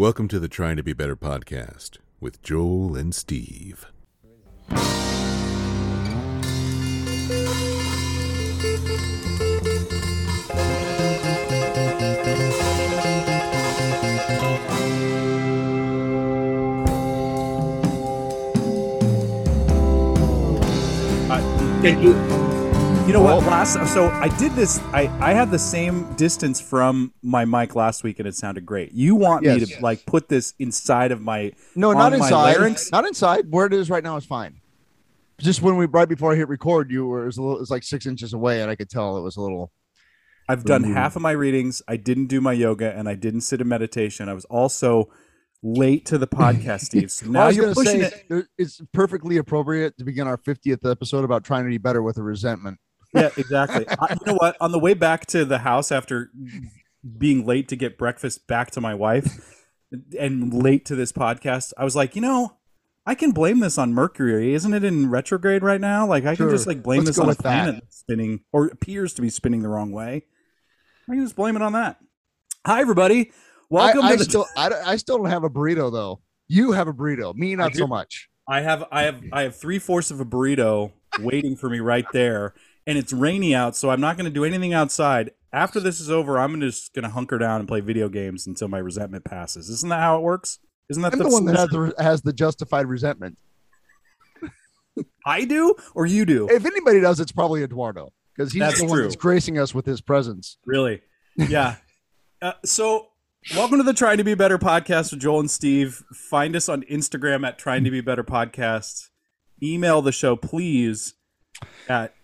Welcome to the Trying to Be Better podcast with Joel and Steve. Uh, thank you. You know what? Last so I did this. I I had the same distance from my mic last week, and it sounded great. You want me Yes. to like put this inside of my No, not inside. larynx? Not inside. Where it is right now is fine. Just when we right before I hit record, you were it was a little. It was like six inches away, and I could tell it was a little. I've done Ooh. half of my readings. I didn't do my yoga, and I didn't sit in meditation. I was also late to the podcast, Steve. So now you're pushing say it. it's perfectly appropriate to begin our fiftieth episode about trying to be better with a resentment. Yeah, exactly. I, you know what? On the way back to the house after being late to get breakfast back to my wife and late to this podcast, I was like, you know, I can blame this on Mercury. Isn't it in retrograde right now? Like I can just like blame Let's this on a that. planet that's spinning or appears to be spinning the wrong way. I can just blame it on that. Hi, everybody. Welcome I, I to the. still, I, I still don't have a burrito though. You have a burrito. Me, not so much. I have I have I have three fourths of a burrito waiting for me right there, and it's rainy out, so I'm not going to do anything outside. After this is over, I'm just going to hunker down and play video games until my resentment passes. Isn't that how it works? Isn't that I'm the one that has the has the justified resentment. I do or you do? If anybody does, it's probably Eduardo because he's That's the one true. that's gracing us with his presence. Really? Yeah. uh, so, welcome to the Trying to Be Better podcast with Joel and Steve. Find us on Instagram at Trying to Be Better Podcast. Email the show, please. At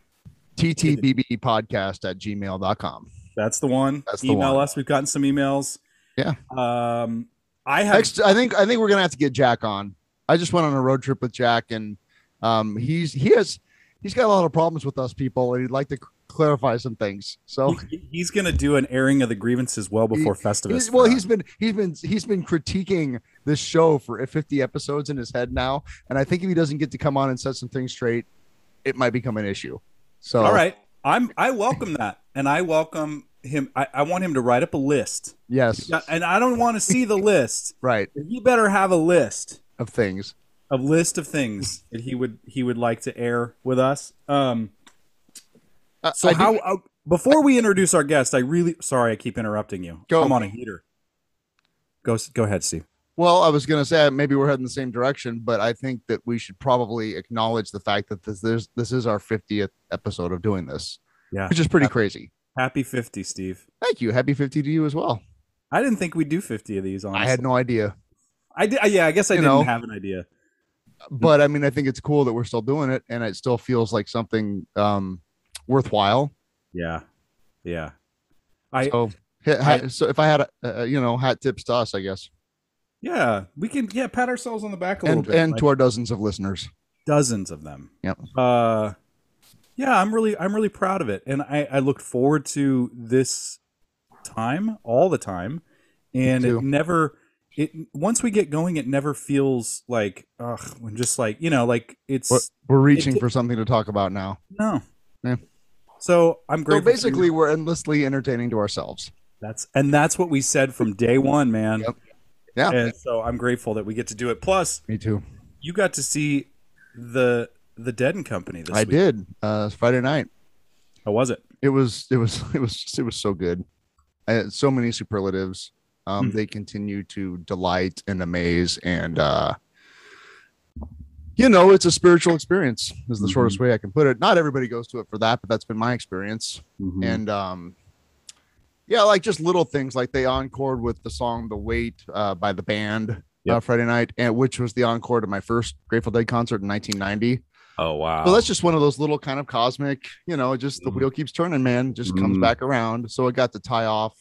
TTBB podcast at gmail.com. that's the one. That's the Email one. us. We've gotten some emails. Yeah. Um, I have. Next, I think I think we're gonna have to get Jack on. I just went on a road trip with Jack, and um, he's he has he's got a lot of problems with us people, and he'd like to clarify some things. So he- he's going to do an airing of the grievances well before Festivus. he's, well, he's been he's been he's been critiquing this show for 50 episodes in his head now, and I think if he doesn't get to come on and set some things straight, it might become an issue. So all right. I'm. I welcome that, and I welcome him. I, I want him to write up a list, yes, and I don't want to see the list. right He better have a list. of things. a list of things that he would he would like to air with us. Um, Uh, so I do- how uh, before we introduce our guest, I really sorry I keep interrupting you. Go. I'm on a heater. Go go ahead, Steve. Well, I was going to say maybe we're heading the same direction, but I think that we should probably acknowledge the fact that this this, this is our 50th episode of doing this, Yeah, which is pretty crazy. happy fifty, Steve. Thank you. Happy 50 to you as well. I didn't think we'd do fifty of these. Honestly, I had no idea, I did. Yeah, I guess I You didn't know. have an idea. but I mean, I think it's cool that we're still doing it, and it still feels like something um, worthwhile. Yeah, yeah. I So, ha- so if I had, a, uh, you know, hat tips to us, I guess, yeah. We can yeah pat ourselves on the back a little and bit. and like to our dozens of listeners. dozens of them. Yep. Uh, yeah, I'm really I'm really proud of it, and I I look forward to this time all the time, and it never it once we get going, it never feels like ugh, when just like you know like it's We're, we're reaching It- for something to talk about now. no. Yeah. So I'm grateful. for basically, we're endlessly entertaining to ourselves. that's and that's what we said from day one, man. Yep. Yeah. And so I'm grateful that we get to do it. Plus, Me too. you got to see the the Dead and Company this week. I week. did. Uh, Friday night. How was it? it was it was it was just, it was so good I had so many superlatives um Mhm. they continue to delight and amaze and uh you know it's a spiritual experience is the Mhm. shortest way i can put it not everybody goes to it for that but that's been my experience Mhm. and um yeah like just little things like they encored with the song the weight uh by the band uh, friday night and which was the encore to my first grateful dead concert in 1990 oh wow. so that's just one of those little kind of cosmic, you know, just the Mhm. wheel keeps turning, man, just comes Mhm. back around. So it got to tie off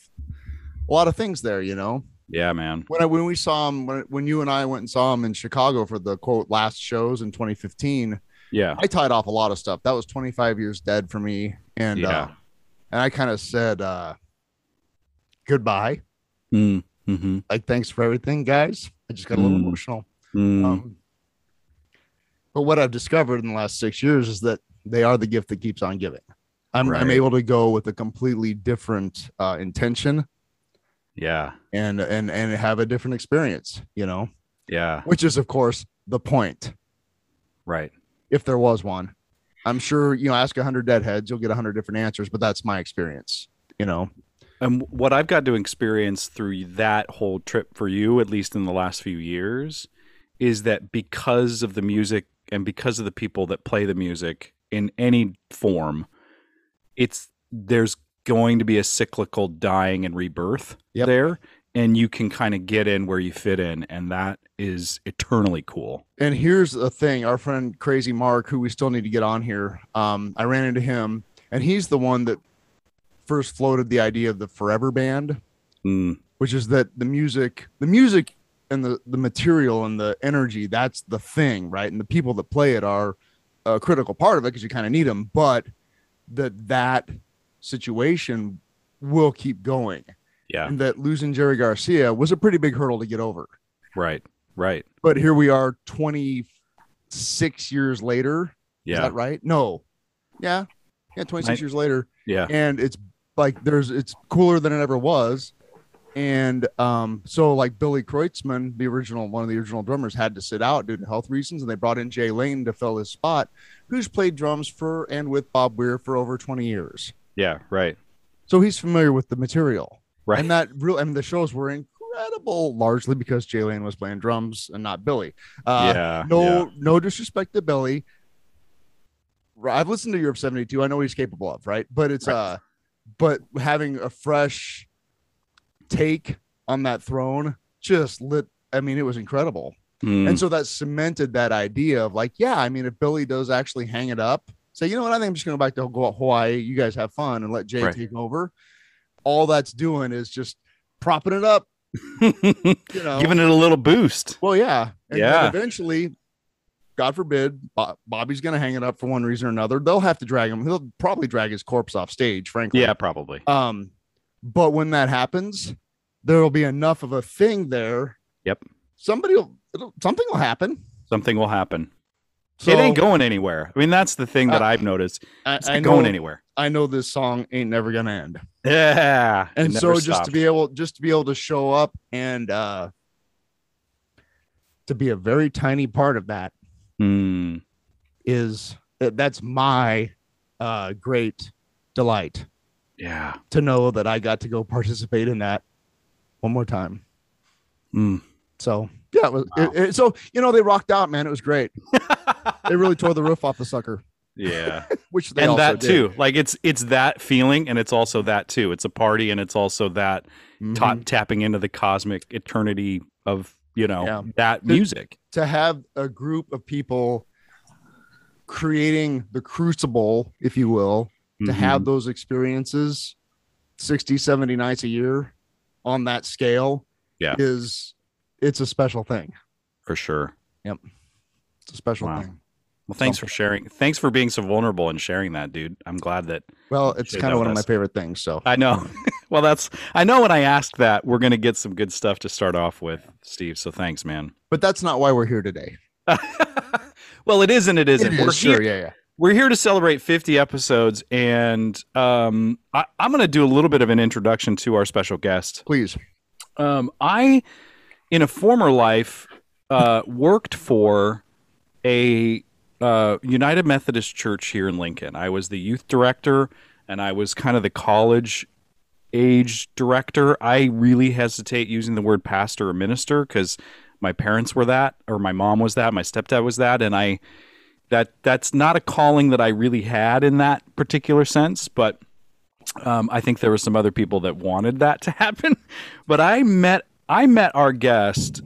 a lot of things there, you know. yeah, man. When I, when we saw him, when, when you and I went and saw him in Chicago for the quote last shows in 2015, Yeah. I tied off a lot of stuff. That was 25 years dead for me, and Yeah. uh, and I kind of said uh, goodbye, Mm, mm-hmm. like thanks for everything, guys. I just got a little Mm. emotional. Mm. Um, but what I've discovered in the last six years is that they are the gift that keeps on giving. I'm, I'm able to go with a completely different uh, intention Yeah. and and and have a different experience you know Yeah. which is of course the point Right. if there was one i'm sure you know ask 100 deadheads you'll get 100 different answers but that's my experience you know And what I've got to experience through that whole trip for you, at least in the last few years, is that because of the music and because of the people that play the music in any form, it's there's going to be a cyclical dying and rebirth Yep. there. And you can kind of get in where you fit in, and that is eternally cool. and here's the thing our friend crazy mark who we still need to get on here um i ran into him and he's the one that first floated the idea of the forever band Mm, which is that the music the music and the the material and the energy that's the thing right and the people that play it are a critical part of it because you kind of need them but that that situation will keep going yeah. and that losing jerry garcia was a pretty big hurdle to get over Right. Right. but here we are 26 years later is Yeah. that right no yeah yeah 26 I- years later Yeah. and it's like there's it's cooler than it ever was and um so like billy kreutzmann the original one of the original drummers had to sit out due to health reasons and they brought in jay lane to fill his spot who's played drums for and with bob weir for over 20 years Yeah. Right. so he's familiar with the material Right. and that real I and the shows were incredible largely because jay lane was playing drums and not billy uh yeah. no yeah. no disrespect to billy i've listened to europe 72 i know he's capable of right but it's Right. uh but having a fresh take on that throne just lit i mean it was incredible Mm, and so that cemented that idea of like yeah i mean if billy does actually hang it up say you know what i think i'm just going to go back to go hawaii you guys have fun and let jay Right. take over all that's doing is just propping it up you know giving it a little boost. well, yeah. And Yeah. eventually, God forbid, Bo- Bobby's going to hang it up for one reason or another. They'll have to drag him. He'll probably drag his corpse off stage, frankly. Yeah, probably. Um, but when that happens, there will be enough of a thing there. Yep. Somebody will, it'll, something will happen. Something will happen. So it ain't going anywhere. I mean, that's the thing that Uh, I've noticed. I, It's I not know, going anywhere. I know this song ain't never going to end. Yeah. And so just to be able, just to be able to show up and, uh, to be a very tiny part of that Mm, is that's my uh great delight yeah. to know that I got to go participate in that one more time. Mm. So yeah, it was it- it- so you know they rocked out, man. It was great. they really tore the roof off the sucker, Yeah. which they and that did. too. Like it's it's that feeling and it's also that too. It's a party and it's also that Mhm. ta- tapping into the cosmic eternity of, you know, Yeah. that music. to have a group of people creating the crucible, if you will, to Mhm. have those experiences 60 70 nights a year on that scale Yeah. is it's a special thing for sure. Yep. It's a special Wow. thing Well, thanks for sharing. Thanks for being so vulnerable and sharing that, dude. I'm glad that well it's kind of one with of my favorite things so I know. well, that's I know when I ask that, we're going to get some good stuff to start off with, Steve. So thanks, man. but that's not why we're here today well, it is and it isn't. It we're sure here. yeah yeah We're here to celebrate 50 episodes, and um, I, I'm going to do a little bit of an introduction to our special guest. please Um, I, in a former life, uh, worked for a uh, United Methodist Church here in Lincoln. I was the youth director, and I was kind of the college age director. I really hesitate using the word pastor or minister because my parents were that, or my mom was that, my stepdad was that, and I that that's not a calling that I really had in that particular sense, but um, I think there were some other people that wanted that to happen. But I met I met our guest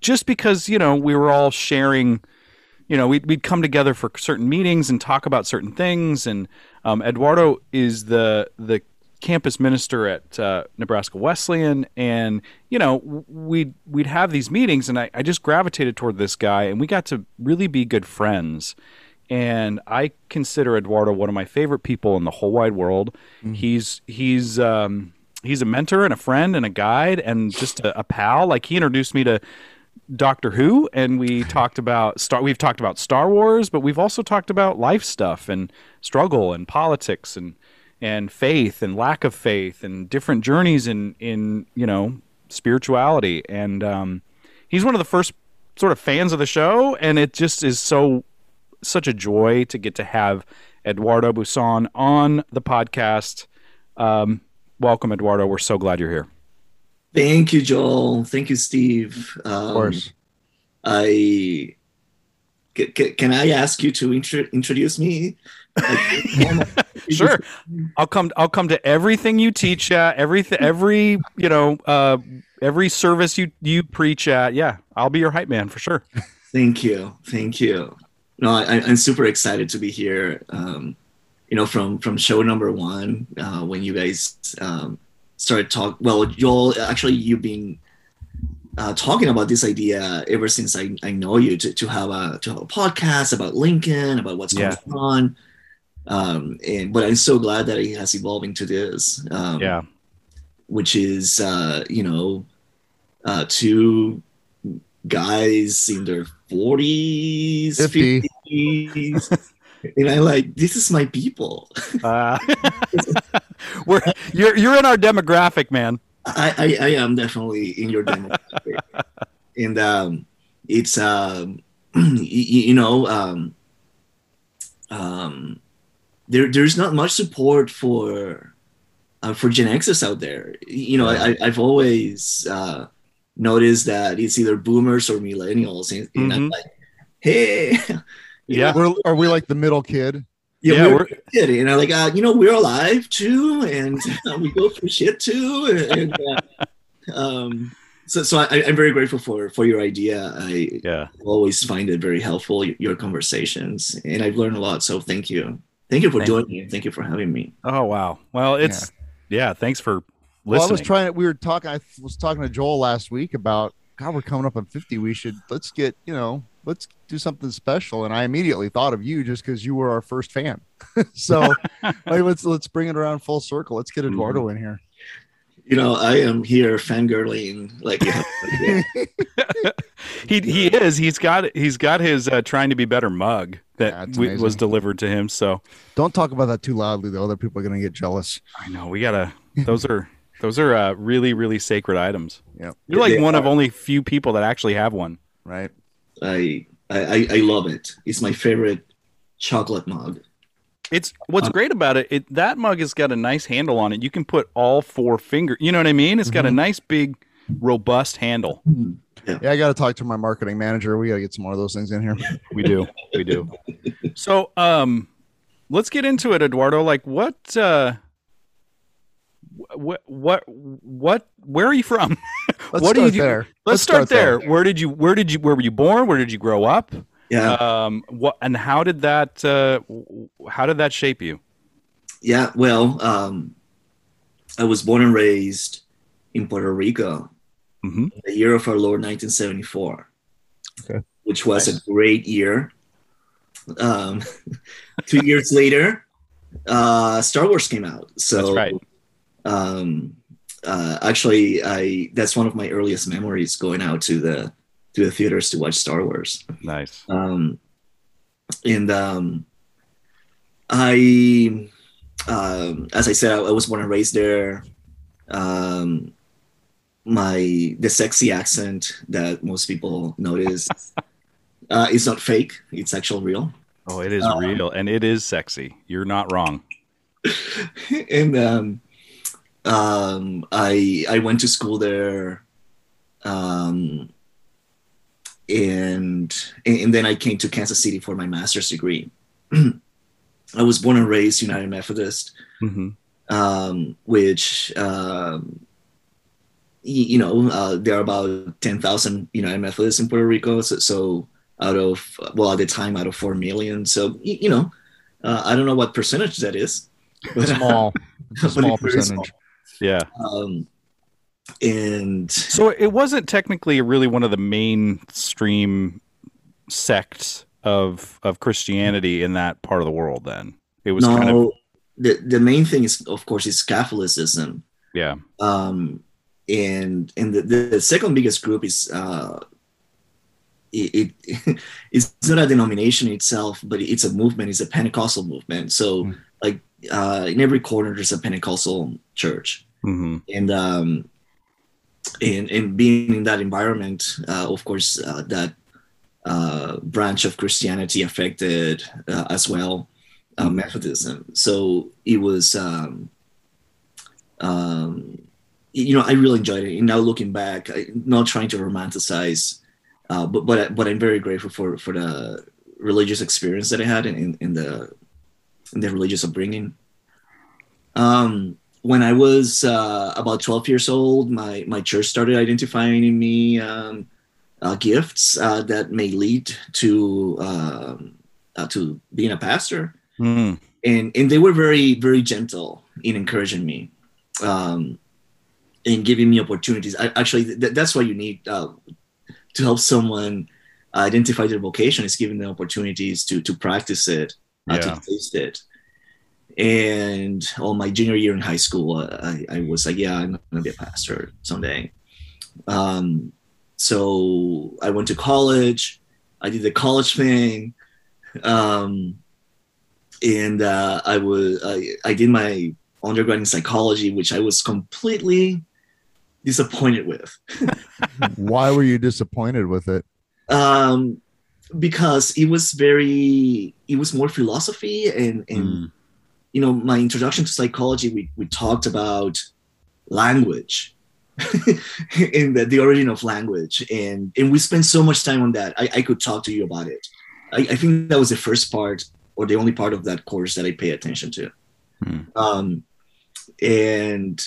just because you know we were all sharing. You know, we'd, we'd come together for certain meetings and talk about certain things. And um, Eduardo is the the campus minister at uh, Nebraska Wesleyan, and you know we'd we'd have these meetings, and I, I just gravitated toward this guy, and we got to really be good friends. And I consider Eduardo one of my favorite people in the whole wide world. He's he's um, he's a mentor and a friend and a guide and just a, a pal. Like he introduced me to Doctor Who, and we talked about Star. We've talked about Star Wars, but we've also talked about life stuff and struggle and politics and and faith and lack of faith and different journeys in in you know spirituality and um, he's one of the first sort of fans of the show and it just is so such a joy to get to have Eduardo Buisson on the podcast. Um, welcome, Eduardo. We're so glad you're here. Thank you, Joel. Thank you, Steve. Um, Of course. I c- c- can I ask you to intro- introduce me? Sure. I'll come. I'll come to everything you teach at every every you know uh, every service you you preach at. Yeah, I'll be your hype man for sure. Thank you. Thank you. No, I, I'm super excited to be here. Um, you know, from from show number one, uh, when you guys um, started talk. Well, Joel, actually, you've been uh, talking about this idea ever since I, I know you to, to have a to have a podcast about Lincoln, about what's Yeah. going on. Um, and but I'm so glad that it has evolved into this. Um, Yeah, which is uh, you know uh, two guys in their 40s 50. 50s and i like this is my people uh, we're you're you're in our demographic, man. i i, I am definitely in your demographic and um it's um you, you know um um there there's not much support for uh, for Gen Xers out there. You know, I, I've always uh, noticed that it's either boomers or millennials, and, and I'm Mhm. like, hey, Yeah. We're, are we like the middle kid? Yeah, Yeah, we're, we're- kid, and I'm like, uh, you know, we're alive too, and uh, we go through shit too, and uh, um, so so I, I'm very grateful for for your idea. I Yeah. always find it very helpful your conversations, and I've learned a lot. So thank you, thank you for Thank joining me. Thank you for having me. Oh wow. Well, it's yeah. thanks for listening. Well, I was trying. We were talking. I was talking to Joel last week about God. We're coming up on fifty. We should let's get you know let's do something special. And I immediately thought of you just because you were our first fan. so like, let's let's bring it around full circle. Let's get Eduardo in here. You know, I am here fangirling like you have he he is. He's got he's got his uh, trying to be better mug that it's we, was delivered to him. So Don't talk about that too loudly, The Other people are gonna get jealous. I know we gotta. Those are those are uh, really really sacred items. Yep. You're like They one of only few people that actually have one. Right. I, I I love it. It's my favorite chocolate mug. It's what's Uh, great about it, it. That mug has got a nice handle on it. You can put all four fingers. You know what I mean? It's got a Mhm. nice big, robust handle. Yeah, I got to talk to my marketing manager. We got to get some more of those things in here. We do. We do. So, um, let's get into it, Eduardo. Like, what, uh, what, what, what, where are you from? Let's What do start you do? there. Let's, start, there. Where did you, where did you, where were you born? Where did you grow up? Yeah, Um, what, and how did that, uh, how did that shape you? yeah. Well, um, I was born and raised in Puerto Rico, Mhm. the year of our Lord, 1974. Okay. Which was Nice. a great year. Um, two years later, uh, Star Wars came out. So That's right. um, uh, actually, I that's one of my earliest memories going out to the to the theaters to watch Star Wars. Nice. Um, and um, I, um, as I said, I, I was born and raised there. Um, my the sexy accent that most people notice uh, is not fake; it's actual real. Oh, it is Uh, real and it is sexy. You're not wrong. and um, um, I I went to school there, um, and and then I came to Kansas City for my master's degree. I was born and raised United Methodist, hmm um, which um, y- you know uh, there are about ten thousand United Methodists in Puerto Rico. So, so out of well at the time out of four million. So y- you know uh, I don't know what percentage that is. But, Small. It's a but small percentage. Yeah. um, and So it wasn't technically really one of the mainstream sects of of Christianity in that part of the world. Then it was no, kind of the the main thing is of course is Catholicism. yeah, Um, and and the, the second biggest group is uh, it, it it's not a denomination itself, but it's a movement. It's a Pentecostal movement. So Mm. like uh, in every corner there's a Pentecostal church, hmm and um, and and being in that environment, uh, of course, uh, that uh, branch of Christianity affected uh, as well uh, Methodism. So it was, um, um, you know, I really enjoyed it. And now looking back, I, not trying to romanticize, uh, but but but I'm very grateful for for the religious experience that I had in, in, in the in the religious upbringing. Um, when I was uh, about 12 years old, my my church started identifying in me um, uh, gifts uh, that may lead to um, uh, to being a pastor Mm. and and they were very very gentle in encouraging me um and giving me opportunities I, actually th- that's what you need uh, to help someone identify their vocation is giving them opportunities to to practice it uh, Yeah. to taste it. And on my junior year in high school uh, I, I was like yeah i'm gonna be a pastor someday. Um so i went to college. I did the college thing. Um and uh, I was I, I did my undergrad in psychology, which I was completely disappointed with, Why were you disappointed with it? um, because it was very it was more philosophy and and Mm. you know my introduction to psychology we we talked about language and the, the origin of language. And and we spent so much time on that. I, I could talk to you about it. I, I think that was the first part or the only part of that course that I pay attention to. Hmm. um, and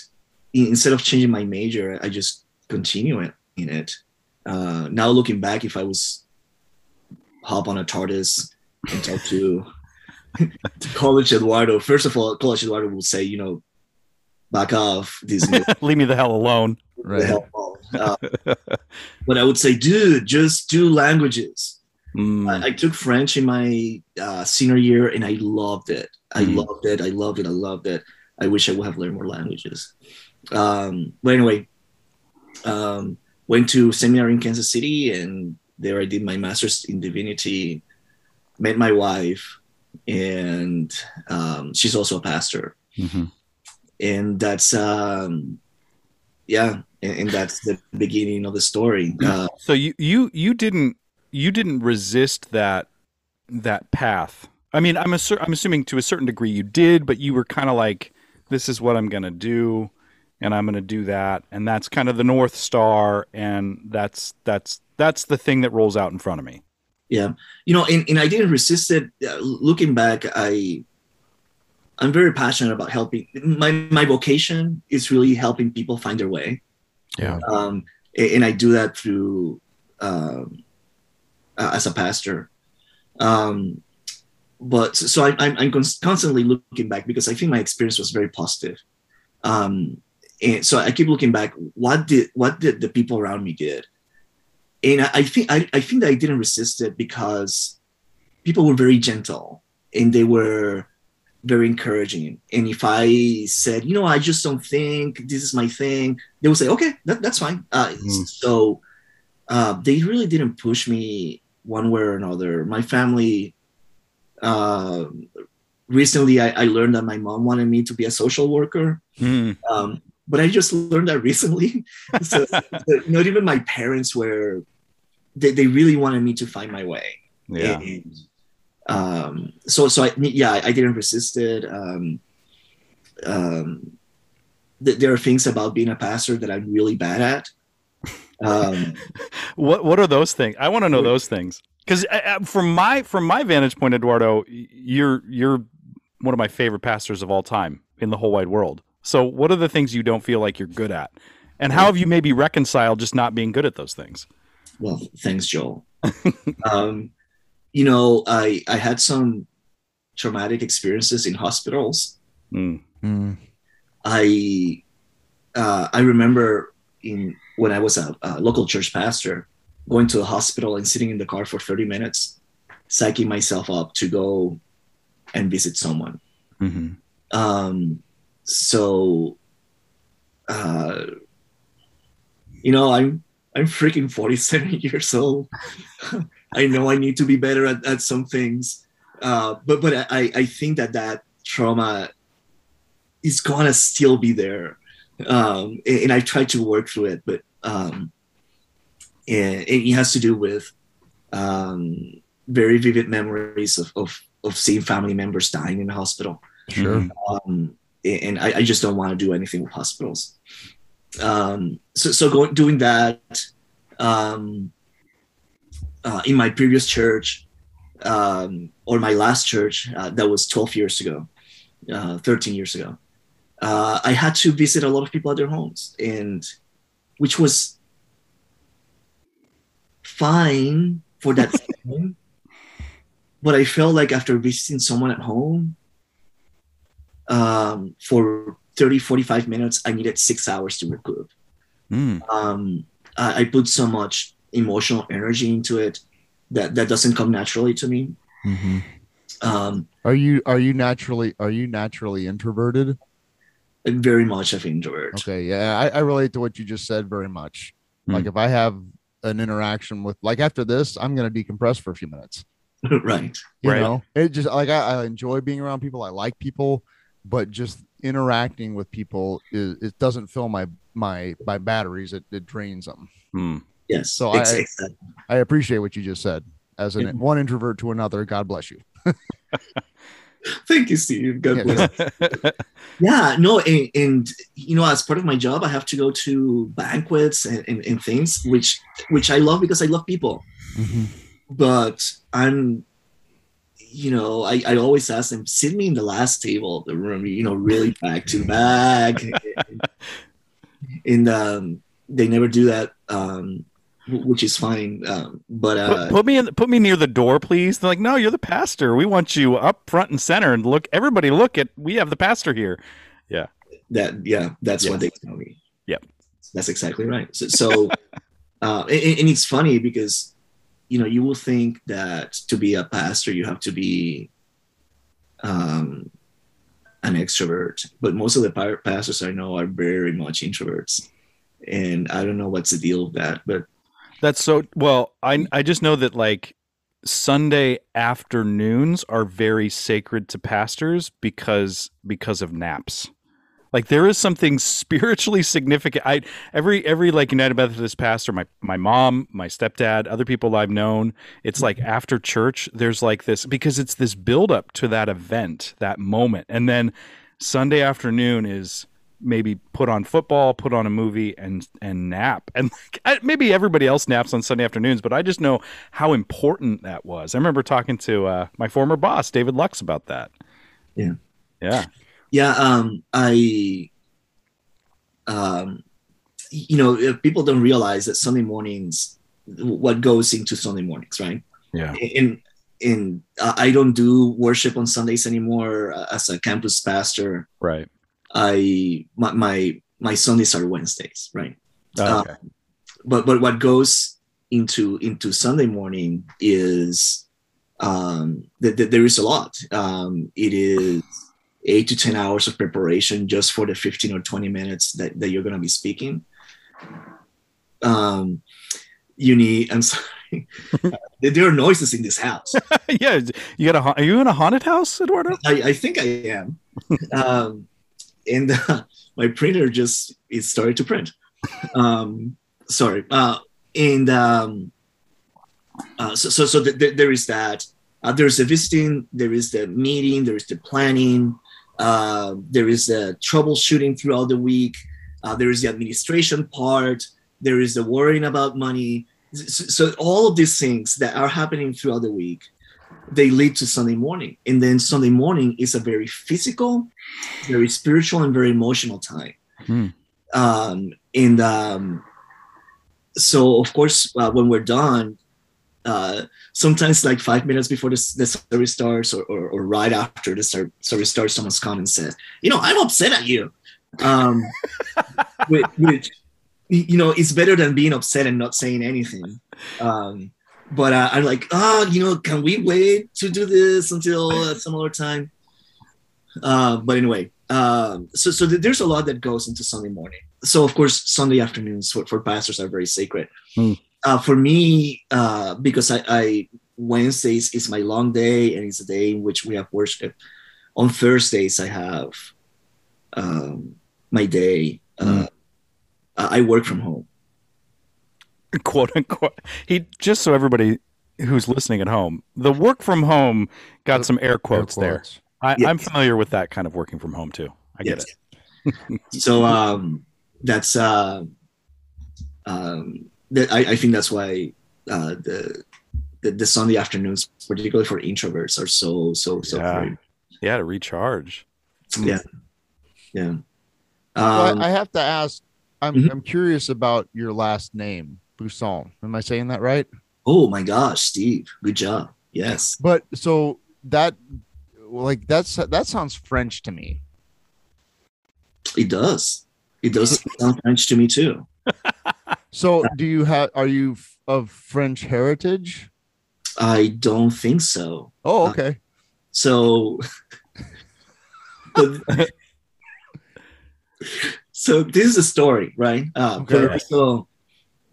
instead of changing my major I just continue it in it. Uh, now looking back if I was hop on a TARDIS and talk to to College Eduardo. First of all, College Eduardo will say, you know, back off this Leave me the hell alone. Right. hell ball. Uh, but I would say, dude, just do languages. Mm. I, I took French in my uh, senior year and I loved it. I Mhm. loved it. I loved it. I loved it. I wish I would have learned more languages. Um, but anyway, um, went to seminary in Kansas City and there I did my master's in divinity, met my wife, and um, she's also a pastor. Mhm. And that's, um, yeah, and, and that's the beginning of the story. Uh, So you you you didn't you didn't resist that that path. I mean, I'm assu- I'm assuming to a certain degree you did, but you were kind of like, this is what I'm gonna do, and I'm gonna do that, and that's kind of the north star, and that's that's that's the thing that rolls out in front of me. yeah. You know and, and i didn't resist it uh, looking back i i'm very passionate about helping my my vocation is really helping people find their way. Yeah. um and i do that through um uh, as a pastor. Um but so I, i'm i'm constantly looking back because i think my experience was very positive. Um and so i keep looking back what did what did the people around me did and I, I think I, I think that I didn't resist it because people were very gentle and they were very encouraging. And if I said, you know, I just don't think this is my thing, they would say, okay, that, that's fine. Uh, Mm. So uh, they really didn't push me one way or another. My family, uh, recently I, I learned that my mom wanted me to be a social worker. Mm. Um, but I just learned that recently. so, not even my parents were, they, they really wanted me to find my way. Yeah. And, um, so, so I, yeah, I didn't resist it. Um, um, th- there are things about being a pastor that I'm really bad at. Um, What what are those things? I want to know those things because from my from my vantage point, Eduardo, you're you're one of my favorite pastors of all time in the whole wide world. So, what are the things you don't feel like you're good at, and how have you maybe reconciled just not being good at those things? well, thanks, Joel. um, you know, I, I had some traumatic experiences in hospitals. Mm. Mm. I uh, I remember in when I was a, a local church pastor, going to a hospital and sitting in the car for 30 minutes, psyching myself up to go and visit someone. hmm Um, so, uh, you know, I'm I'm freaking 47 years old. I know I need to be better at, at some things, uh, but but I I think that that trauma is gonna still be there um and, and i tried to work through it but um and it has to do with um very vivid memories of of, of seeing family members dying in the hospital Sure. And I, I just don't want to do anything with hospitals. Um, so, so going doing that um, uh, in my previous church um, or my last church uh, that was 12 years ago, uh, 13 years ago, uh, I had to visit a lot of people at their homes, and which was fine for that time. But I felt like after visiting someone at home, um, for 30, 45 minutes, I needed six hours to recoup. Mm. Um, I, I put so much emotional energy into it that that doesn't come naturally to me. Mhm. Um, Are you are you naturally are you naturally introverted? very much of introvert. Okay, yeah, I, I relate to what you just said very much. Hmm. Like if I have an interaction with like after this, I'm gonna decompress for a few minutes. right. You Right. know, it just like I, I enjoy being around people. I like people, but just interacting with people is it doesn't fill my my my batteries. It, it drains them. Mm. Yes. So ex- I- I appreciate what you just said. As an Yeah. one introvert to another, God bless you. Thank you, Steve. God Yeah. bless. yeah no and, and you know as part of my job i have to go to banquets and, and, and things which which i love because i love people but i'm you know I, I always ask them sit me in the last table of the room you know really back to back and um they never do that um which is fine um but uh Put, put me in. Put me near the door, please. They're like, no, you're the pastor. We want you up front and center, and look. Everybody, look at. We have the pastor here. Yeah, that yeah that's Yeah. what they tell me Yep. that's exactly right so, so uh and, and it's funny because you know you will think that to be a pastor you have to be um an extrovert but most of the pa- pastors i know are very much introverts and i don't know what's the deal with that but That's so. Well, I I just know that like Sunday afternoons are very sacred to pastors because because of naps. Like there is something spiritually significant. I every every like United Methodist pastor, my my mom, my stepdad, other people I've known, it's like after church, there's like this because it's this build up to that event, that moment, and then Sunday afternoon is maybe put on football, put on a movie, and and nap. And like, I, maybe everybody else naps on Sunday afternoons, but I just know how important that was. I remember talking to uh, my former boss, David Lux, about that. Yeah. yeah, yeah um i um you know if people don't realize that sunday mornings what goes into sunday mornings right yeah. in in uh, i don't do worship on sundays anymore uh, as a campus pastor Right. i my my, my sundays are wednesdays right Oh, okay. but but what goes into into sunday morning is um that that there is a lot um it is eight to ten hours of preparation just for the 15 or 20 minutes that, that you're going to be speaking um you need i'm sorry there there are noises in this house yeah. You got a? Are you in a haunted house, Eduardo? I, I think I am. um, and uh, my printer just it started to print. Um, sorry. Uh, and um, uh, so so, so th- th- there is that. Uh, there's the visiting. There is the meeting. There is the planning. Uh, there is a troubleshooting throughout the week. Uh, there is the administration part. There is the worrying about money. So, so all of these things that are happening throughout the week they lead to Sunday morning. And then Sunday morning is a very physical, very spiritual, and very emotional time. Hmm. Um, and um, so, of course, uh, when we're done, uh, sometimes like five minutes before the, the service starts or, or, or right after the ser- service starts, someone's come and says, you know, I'm upset at you. Um, which, which, you know, it's better than being upset and not saying anything. Um, but uh, I'm like, oh, you know, can we wait to do this until uh, some other time? Uh, but anyway, um, so so th- there's a lot that goes into Sunday morning. So of course, Sunday afternoons for, for pastors are very sacred. Hmm. Uh, for me, uh, because I, I Wednesdays is my long day and it's a day in which we have worship. On Thursdays, I have um, my day, uh, I work from home. quote unquote. He just so everybody who's listening at home, the work from home got some air quotes, Air there. quotes. I, Yes. I'm familiar with that kind of working from home too. I get Yes. it. so um, that's uh, um, that I, I think that's why uh, the, the the Sunday afternoons, particularly for introverts, are so so so Yeah. great. Yeah, to recharge. Yeah, yeah. Um, I, I have to ask. I'm Mhm. I'm curious about your last name, Buisson. Am I saying that right? oh my gosh, Steve, good job. Yes. But so that, like that's that sounds French to me. It does. It does sound French to me too. So do you have? Are you f- of French heritage? I don't think so. Oh, Uh, okay. So, but- so this is a story, right? Uh, Okay. Puerto Rico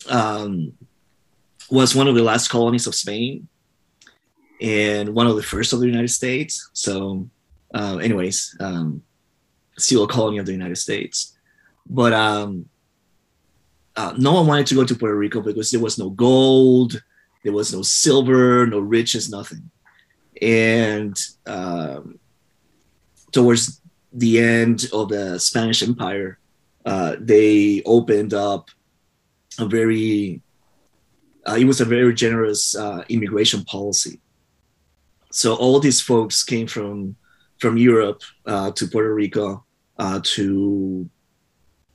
um, was one of the last colonies of Spain and one of the first of the United States. So, uh, anyways, um, still a colony of the United States. But um, uh, no one wanted to go to Puerto Rico because there was no gold, there was no silver, no riches, nothing. And um, towards the end of the Spanish Empire, uh, they opened up a very, uh, it was a very generous uh, immigration policy. So all these folks came from from Europe uh, to Puerto Rico to,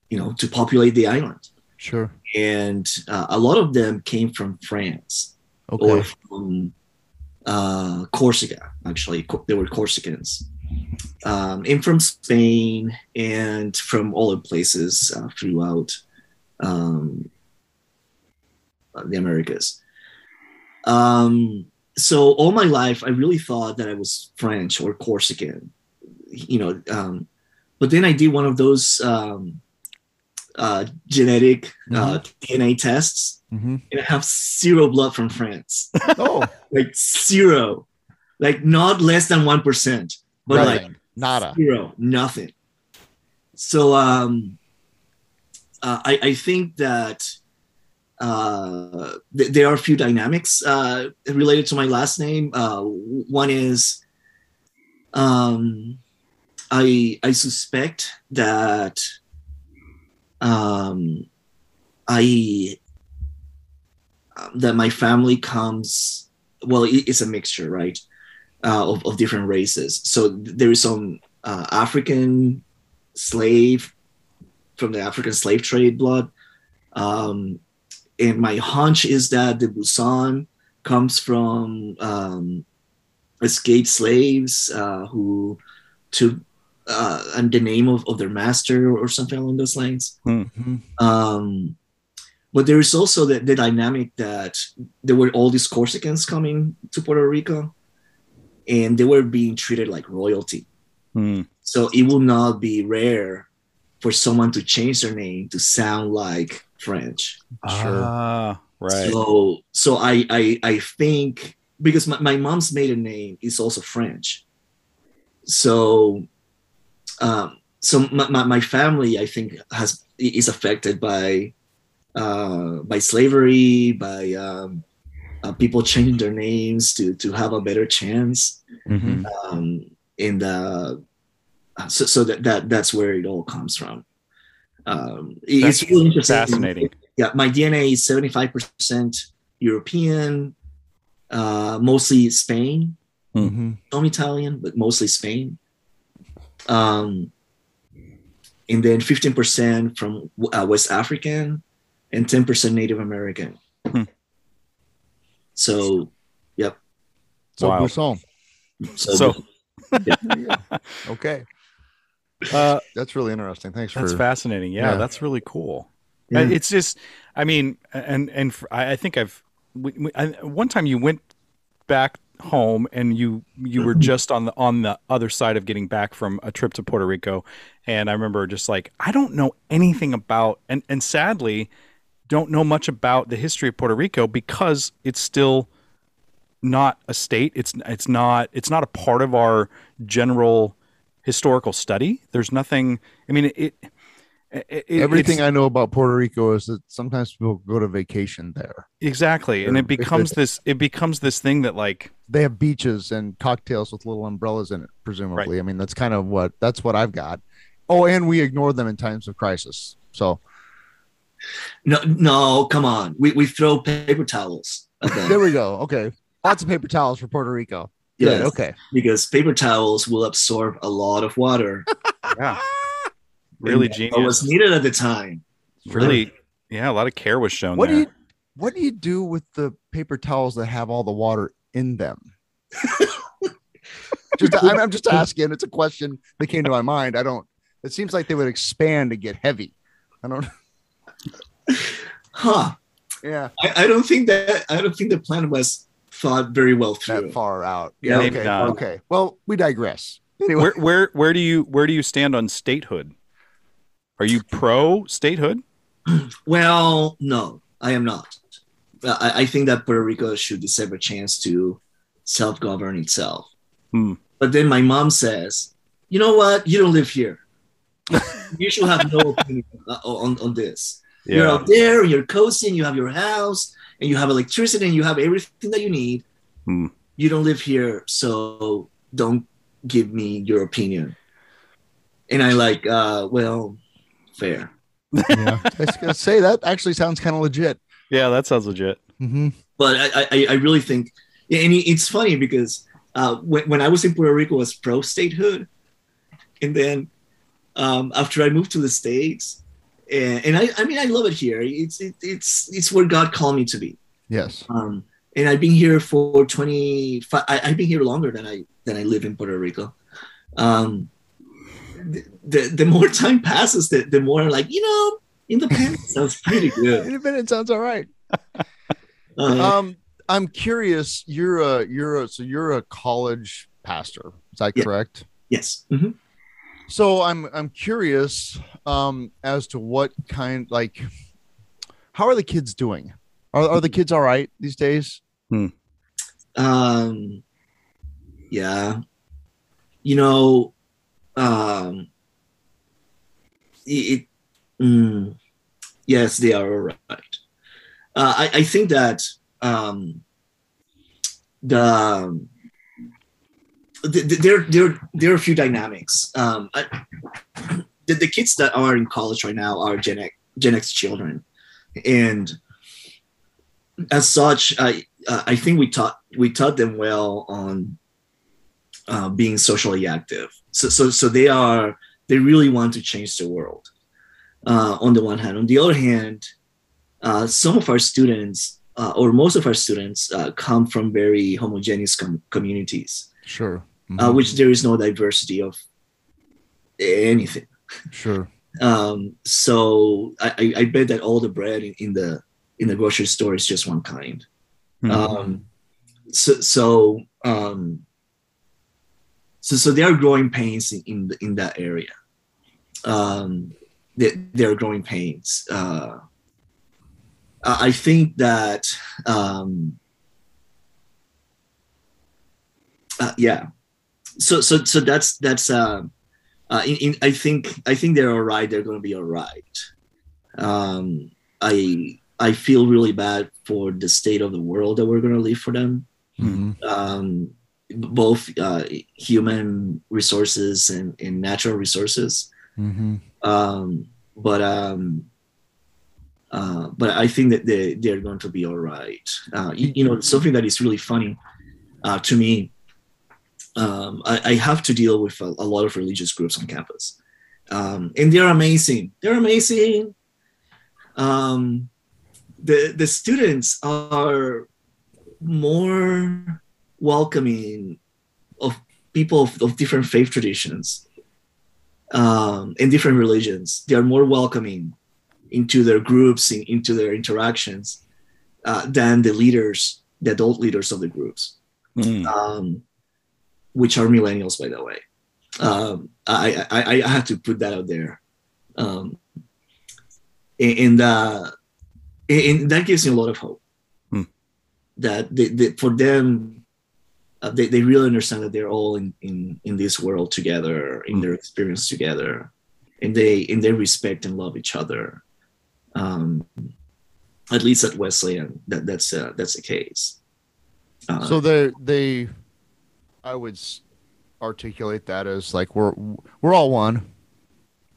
you know, to populate the island Sure. and uh, a lot of them came from France Okay. or from uh, Corsica. Actually, they were Corsicans, um, and from Spain and from all the places uh, throughout um, the Americas. Um, so all my life, I really thought that I was French or Corsican, you know. Um, but then I did one of those um, uh, genetic uh, DNA tests, hmm and I have zero blood from France, Oh, like zero, like not less than one percent, but like nothing. nada. zero, nothing. So um, uh, I, I think that uh, th- there are a few dynamics uh, related to my last name. Uh, one is um, I I suspect that um, I um, that my family comes well. It, it's a mixture, right, uh, of of different races. So there is some uh, African slave from the African slave trade blood. Um, and my hunch is that the Buisson comes from um, escaped slaves uh, who took uh, and the name of, of their master or something along those lines. Mhm. Um, but there is also the, the dynamic that there were all these Corsicans coming to Puerto Rico and they were being treated like royalty. Hmm. So it will not be rare for someone to change their name to sound like French. Sure. Ah, right. So so I I, I think because my, my mom's maiden name is also French. So um so my, my, my family I think has is affected by uh by slavery, by um uh, people changing their names to to have a better chance Mhm. um, and uh, so, so that, that that's where it all comes from. Um, That's it's really interesting. Fascinating. Yeah, my DNA is seventy five percent European, uh, mostly Spain, Mhm. some Italian, but mostly Spain. Um, and then fifteen percent from uh, West African, and ten percent Native American. Hmm. So, yep. So Wow. Buisson. So, So- There you go. Okay. Uh, That's really interesting. Thanks for that's for fascinating. Yeah, yeah. that's really cool. Yeah. It's just, I mean, and and for, I I think I've we, we, I, one time you went back home and you you were just on the on the other side of getting back from a trip to Puerto Rico, and I remember just like I don't know anything about and and sadly don't know much about the history of Puerto Rico because it's still not a state. It's it's not it's not a part of our general historical study. There's nothing. I mean, it. It, it Everything it's- I know about Puerto Rico is that sometimes people go to vacation there. exactly, and it becomes this. It becomes this thing that like They have beaches and cocktails with little umbrellas in it, presumably. I mean, that's kind of what that's what I've got. Oh, and we ignore them in times of crisis. So No, no, come on. We we throw paper towels there we go. Okay, lots of paper towels for Puerto Rico. Yeah. Okay. because paper towels will absorb a lot of water. yeah, really And genius. What was needed at the time. really, yeah, a lot of care was shown What do you What do you do with the paper towels that have all the water in them? just I'm, I'm just asking. It's a question that came to my mind. I don't. It seems like they would expand and get heavy. I don't. Huh. Yeah, I, I don't think that I don't think the plan was thought very well through. that far out. Yeah, Yeah. Okay. Okay. Well, we digress. Anyway, where where where do you where do you stand on statehood? Are you pro statehood? Well, no, I am not. I, I think that Puerto Rico should deserve a chance to self-govern itself. Hmm. But then my mom says, "You know what? You don't live here. you should have no opinion uh, on, on this. You're out there, you're coasting, you have your house, and you have electricity, and you have everything that you need. Hmm. You don't live here, so don't give me your opinion." And I like, uh, well, fair. yeah. I was gonna say that actually sounds kind of legit. Yeah, that sounds legit. Mm-hmm. but I, I, I really think, and it's funny because uh, when, when I was in Puerto Rico, I was pro statehood, and then um, after I moved to the states, and, and I, I mean, I love it here. It's it, it's it's where God called me to be. Yes. Um, and I've been here for twenty five. I, I've been here longer than I than I live in Puerto Rico. Um, the, the the more time passes, the, the more like you know, independence sounds pretty good. Independent sounds all right. Uh, Um, I'm curious. You're a you're a so you're a college pastor. Is that Yeah. correct? yes. Mhm. So I'm I'm curious um as to what kind like how are the kids doing? Are are the kids all right these days? um yeah you know um it, mm, yes they are all right. Uh, I, I think that um the th- th- there there there are a few dynamics. Um I, the, the kids that are in college right now are gen x gen x children. And as such i uh, I think we taught we taught them well on uh, being socially active. So, so so they are they really want to change the world. Uh, on the one hand, on the other hand, uh, some of our students uh, or most of our students uh, come from very homogeneous com- communities, Sure. uh, which there is no diversity of anything. sure. Um, so I, I, I bet that all the bread in, in the in the grocery store is just one kind. Hmm. Um, so so um, so so there are growing pains in in, in that area. Um, there, there are growing pains. Uh, I think that um, uh, yeah. So so so that's that's uh, uh, in, in, I think I think they're all right. They're going to be all right. Um, I I feel really bad for the state of the world that we're going to leave for them. Mhm. Um, both uh, human resources and, and natural resources. Mhm. Um, but um, uh, but I think that they they're going to be all right. Uh, you, you know, something that is really funny uh, to me. Um, I, I have to deal with a, a lot of religious groups on campus, um, and they're amazing. They're amazing. Um, the the students are more welcoming of people of, of different faith traditions um, and different religions. They are more welcoming into their groups, in, into their interactions, uh, than the leaders, the adult leaders of the groups, Mm. um, which are millennials, by the way. Um, I, I, I have to put that out there. Um, and, uh, and that gives me a lot of hope Hmm. that they, they, for them, uh, they, they really understand that they're all in, in in this world together in their experience together and they and they respect and love each other. Um at least at wesleyan that that's uh, that's the case. Uh, so they they i would articulate that as like we're we're all one.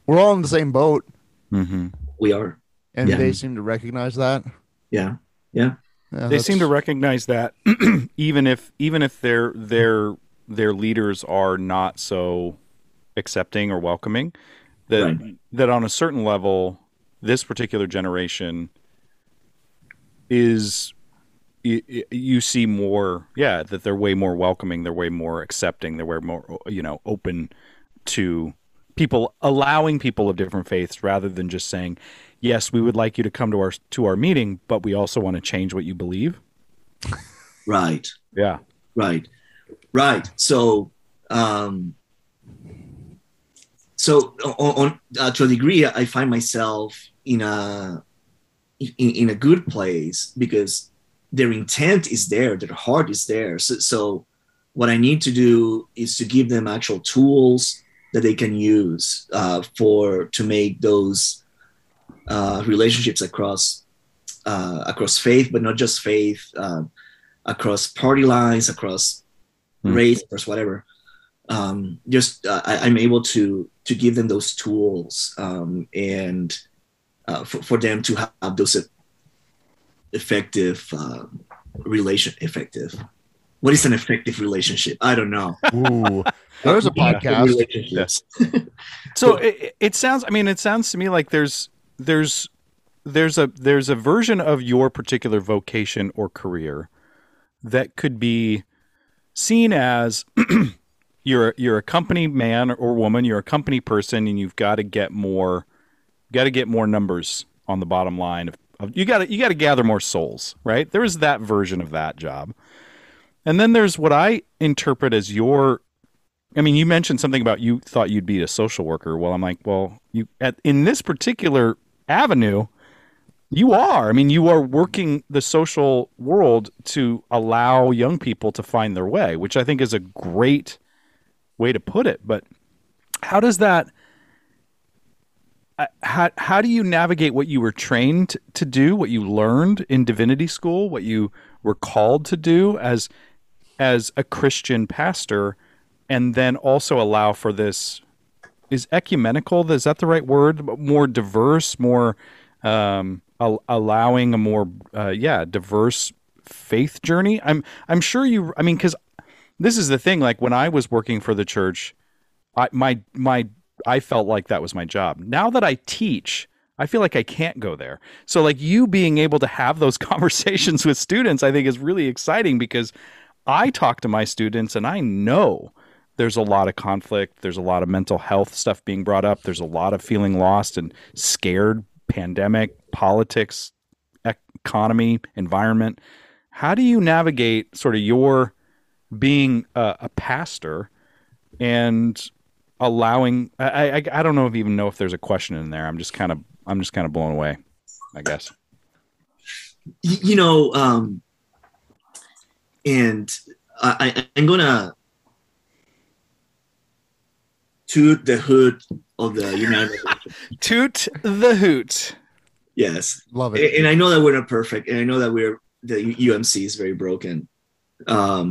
We're all in the same boat. Hmm we are. And Yeah. they seem to recognize that? Yeah. Yeah Yeah, they seem to recognize that even if even if their their their leaders are not so accepting or welcoming that Right. that on a certain level this particular generation is y- y- you see more yeah that they're way more welcoming they're way more accepting they're way more you know open to people allowing people of different faiths rather than just saying yes we would like you to come to our to our meeting but we also want to change what you believe. Right. Yeah. Right. Right. So um so on, on uh, to a degree i find myself in a in, in a good place because their intent is there their heart is there. So, so what i need to do is to give them actual tools that they can use uh, for to make those uh, relationships across uh, across faith but not just faith um, across party lines across Hmm. race across whatever um, just uh, I, i'm able to to give them those tools um, and uh, for, for them to have those effective um, relation effective what is an effective relationship i don't know Ooh, there's a podcast. Relationships. So it, it sounds. I mean, it sounds to me like there's there's there's a there's a version of your particular vocation or career that could be seen as you're you're a company man or woman. You're a company person, and you've got to get more got to get more numbers on the bottom line. Of, of you got to you got to gather more souls, right? There is that version of that job. And then there's what I interpret as your I mean, you mentioned something about you thought you'd be a social worker. Well, I'm like, well, you at in this particular avenue, you are. I mean, you are working the social world to allow young people to find their way, which I think is a great way to put it. But how does that? uh, How how do you navigate what you were trained to do, what you learned in divinity school, what you were called to do as as a Christian pastor? and then also allow for this is ecumenical? Is that the right word? More diverse more um, al- allowing a more uh, yeah diverse faith journey? I'm i'm sure you i mean cuz this is the thing like when i was working for the church I, my my i felt like that was my job. Now that i teach I feel like I can't go there. So like you being able to have those conversations with students I think is really exciting because I talk to my students and I know there's a lot of conflict. There's a lot of mental health stuff being brought up. There's a lot of feeling lost and scared, pandemic, politics, economy, environment. How do you navigate sort of your being a, a pastor and allowing? I, I I don't know if even know if there's a question in there. I'm just kind of I'm just kind of blown away. I guess. You know um and I, I i'm gonna toot the hoot of the united Toot the hoot. yes Love it. and i know that we're not perfect and i know that we're the umc is very broken um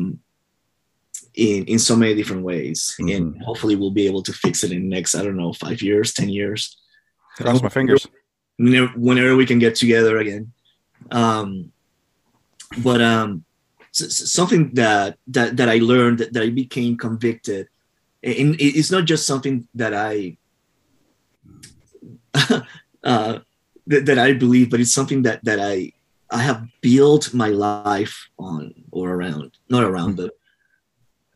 in in so many different ways and hopefully we'll be able to fix it in the next i don't know five years ten years Cross my fingers. whenever, whenever we can get together again. Um, but um, s- s- something that that that I learned that, that I became convicted, and it's not just something that I uh, that, that I believe, but it's something that that I I have built my life on or around, not around, but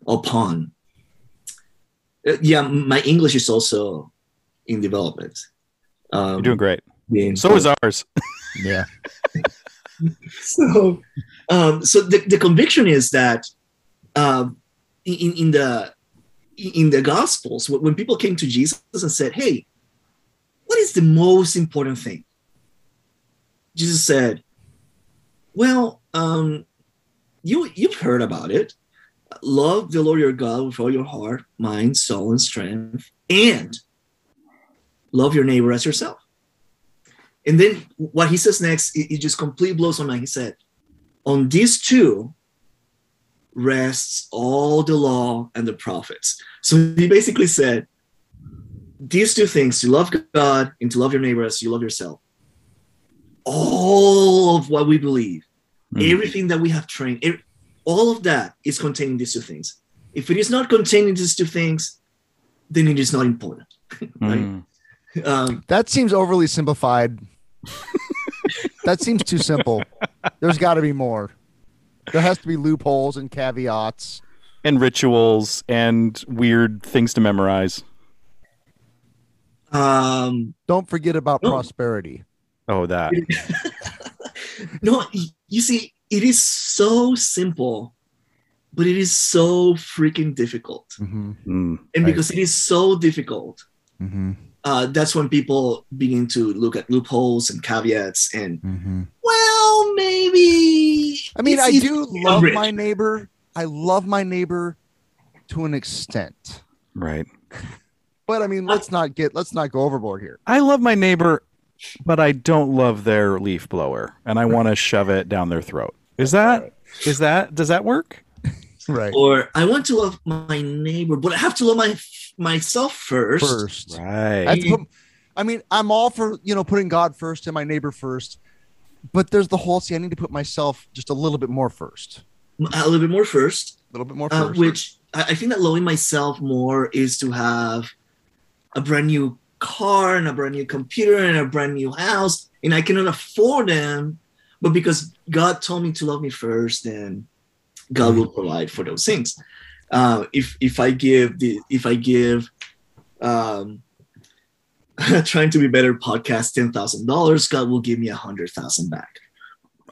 upon. Uh, yeah, my English is also in development. Um, You're doing great. being- So is ours. Yeah. so um so the, the conviction is that um in in the in the gospels when people came to jesus and said hey what is the most important thing jesus said well um you you've heard about it love the Lord your God with all your heart, mind, soul, and strength, and love your neighbor as yourself. And then what he says next, it, it just completely blows my mind. He said, On these two rests all the law and the prophets. So he basically said, These two things, to love God and to love your neighbor as you love yourself, all of what we believe, Mhm. everything that we have trained, ev- all of that is contained in these two things. If it is not contained in these two things, then it is not important. right? Mm. Um, That seems overly simplified. that seems too simple. There's got to be more. There has to be loopholes and caveats. And rituals and weird things to memorize. um, Don't forget about No. prosperity. Oh, that. no, you see, it is so simple, but it is so freaking difficult. Mm-hmm. Mm. And Right. because it is so difficult, Mm-hmm. uh, that's when people begin to look at loopholes and caveats and, Mm-hmm. well, maybe. I mean, I do love bridge. my neighbor. I love my neighbor to an extent. Right. But I mean, let's not get let's not go overboard here. I love my neighbor, but I don't love their leaf blower, and I want to shove it down their throat. Is that is that does that work? Right. Or I want to love my neighbor, but I have to love my myself first. First. Right. That's put- I mean, I'm all for you know putting God first and my neighbor first, but there's the whole see. I need to put myself just a little bit more first, A little bit more first. a little bit more uh, first. which I, I think that loving myself more is to have a brand new car and a brand new computer and a brand new house, and I cannot afford them. But because God told me to love me first, then God will provide for those things. Uh, if if I give the if I give um, trying to be better podcast ten thousand dollars, God will give me a hundred thousand back.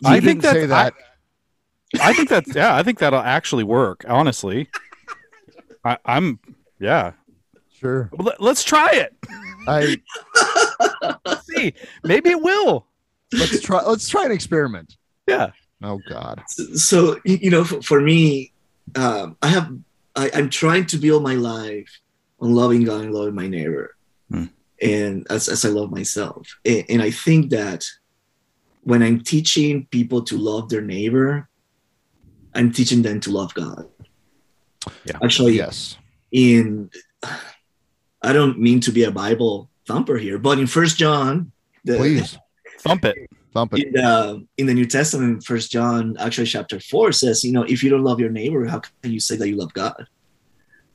You I think didn't say that- that. I think that's yeah. I think that'll actually work. Honestly, I, I'm yeah. sure. Let, let's try it. I Let's see. Maybe it will. let's try let's try an experiment. Yeah. Oh God. so you know for, for me um, i have I, i'm trying to build my life on loving god and loving my neighbor. And as, as i love myself and, and i think that when i'm teaching people to love their neighbor i'm teaching them to love god Yeah. actually Yes. in i don't mean to be a bible thumper here but in first john the, Please Thump it. thump it. in the in the New Testament, First John, actually chapter four says, you know, if you don't love your neighbor, how can you say that you love God?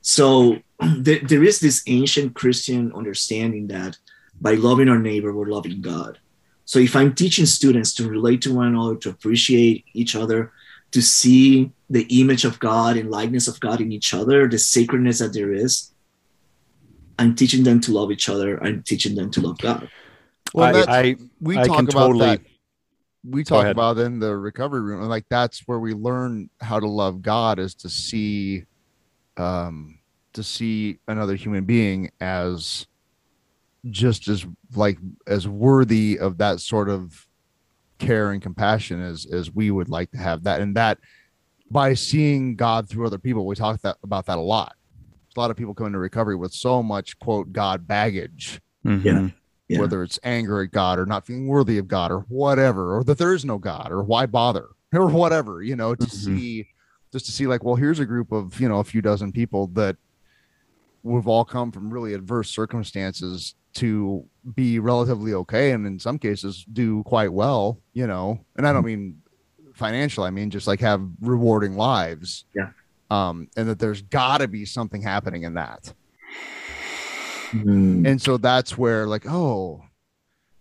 So there, there is this ancient Christian understanding that by loving our neighbor, we're loving God. So if I'm teaching students to relate to one another, to appreciate each other, to see the image of God and likeness of God in each other, the sacredness that there is, I'm teaching them to love each other. I'm teaching them to love God. Well, I, I we I talk can about totally- that. We talk about in the recovery room, and like that's where we learn how to love God is to see, um, to see another human being as just as like as worthy of that sort of care and compassion as as we would like to have that, and that by seeing God through other people, we talk that about that a lot. A lot of people come into recovery with so much quote God baggage mhm. Yeah. whether it's anger at God or not feeling worthy of God or whatever, or that there is no God or why bother or whatever, you know, to Mhm. see just to see like, well, here's a group of, you know, a few dozen people that we've all come from really adverse circumstances to be relatively okay and in some cases do quite well, you know, and I don't mean financial, I mean just like have rewarding lives. Yeah. Um, and that there's gotta be something happening in that Mm. and so that's where like oh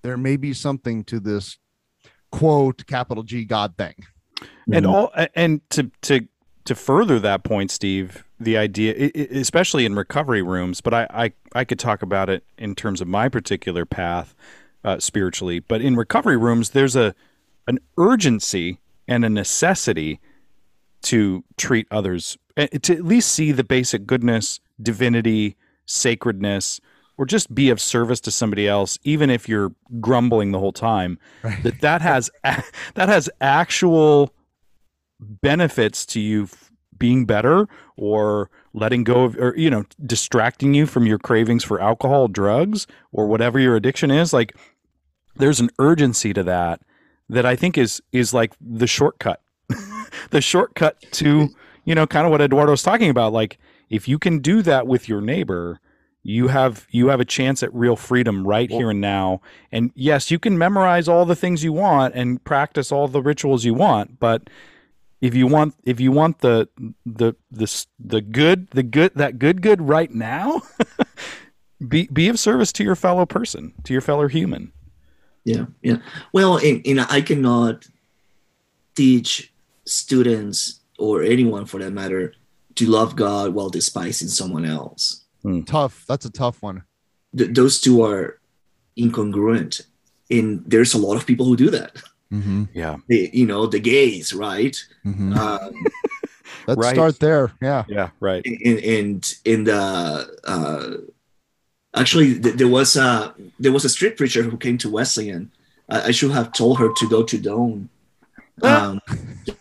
there may be something to this quote capital g god thing and Mhm. all and to to to further that point steve the idea especially in recovery rooms but i i, I could talk about it in terms of my particular path uh, spiritually but in recovery rooms there's a an urgency and a necessity to treat others eh, to at least see the basic goodness divinity sacredness or just be of service to somebody else even if you're grumbling the whole time Right. that that has that has actual benefits to you being better or letting go of or you know distracting you from your cravings for alcohol drugs or whatever your addiction is like there's an urgency to that that i think is is like the shortcut. The shortcut to you know kind of what Eduardo eduardo's talking about like if you can do that with your neighbor you have you have a chance at real freedom right here and now. And yes you can memorize all the things you want and practice all the rituals you want but if you want if you want the the the the good the good that good good right now be be of service to your fellow person to your fellow human Yeah, yeah. Well, and, and I cannot teach students or anyone for that matter to love God while despising someone else. Hmm. Tough. That's a tough one. Th- those two are incongruent, and there's a lot of people who do that. Mm-hmm. yeah They, you know, the gays, right? Mm-hmm. Um, Let's Right. start there. Yeah. yeah right and and in the uh, actually th- there was a there was a street preacher who came to Wesleyan. I, I should have told her to go to Doan um,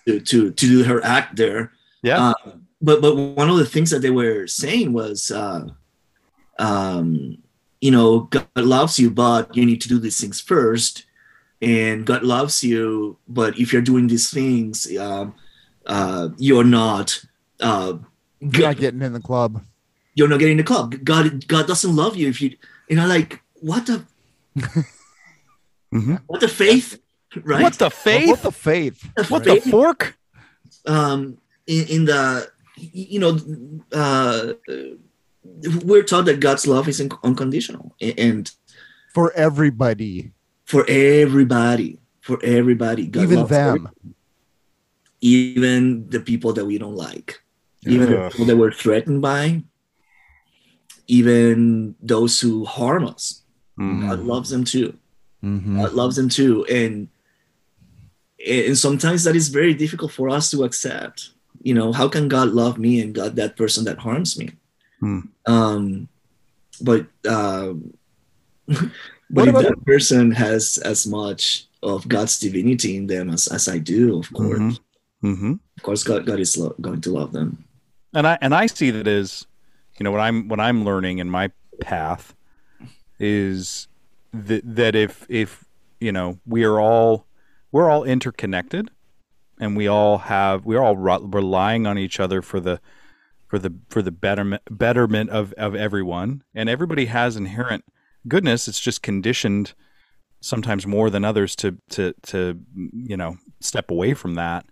to, to to do her act there. yeah Uh, but but one of the things that they were saying was, uh, um, you know, God loves you, but you need to do these things first. And God loves you, but if you're doing these things, um, uh, you're not. Uh, You're not getting in the club. you're not getting in the club. God, God doesn't love you if you. And I'm like, what the, Mhm. what the faith, right? what the faith What the faith? what the fork um, in, in the, you know, uh, we're taught that God's love is unconditional and For everybody, for everybody, for everybody, God even loves them. every- even the people that we don't like, even the people that we're threatened by, even those who harm us. Mhm. God loves them too. Mhm. God loves them too, and and sometimes that is very difficult for us to accept. You know, how can God love me and God that person that harms me? Hmm. Um, but um, What but if that person has as much of God's divinity in them as, as I do, of course, Mhm. hmm of course, God God is lo- going to love them. and I and I see that as you know what I'm what I'm learning in my path is that that if if you know we are all we're all interconnected and we all have we're all re- relying on each other for the for the for the betterment betterment of of everyone and everybody has inherent goodness it's just conditioned sometimes more than others to to to you know step away from that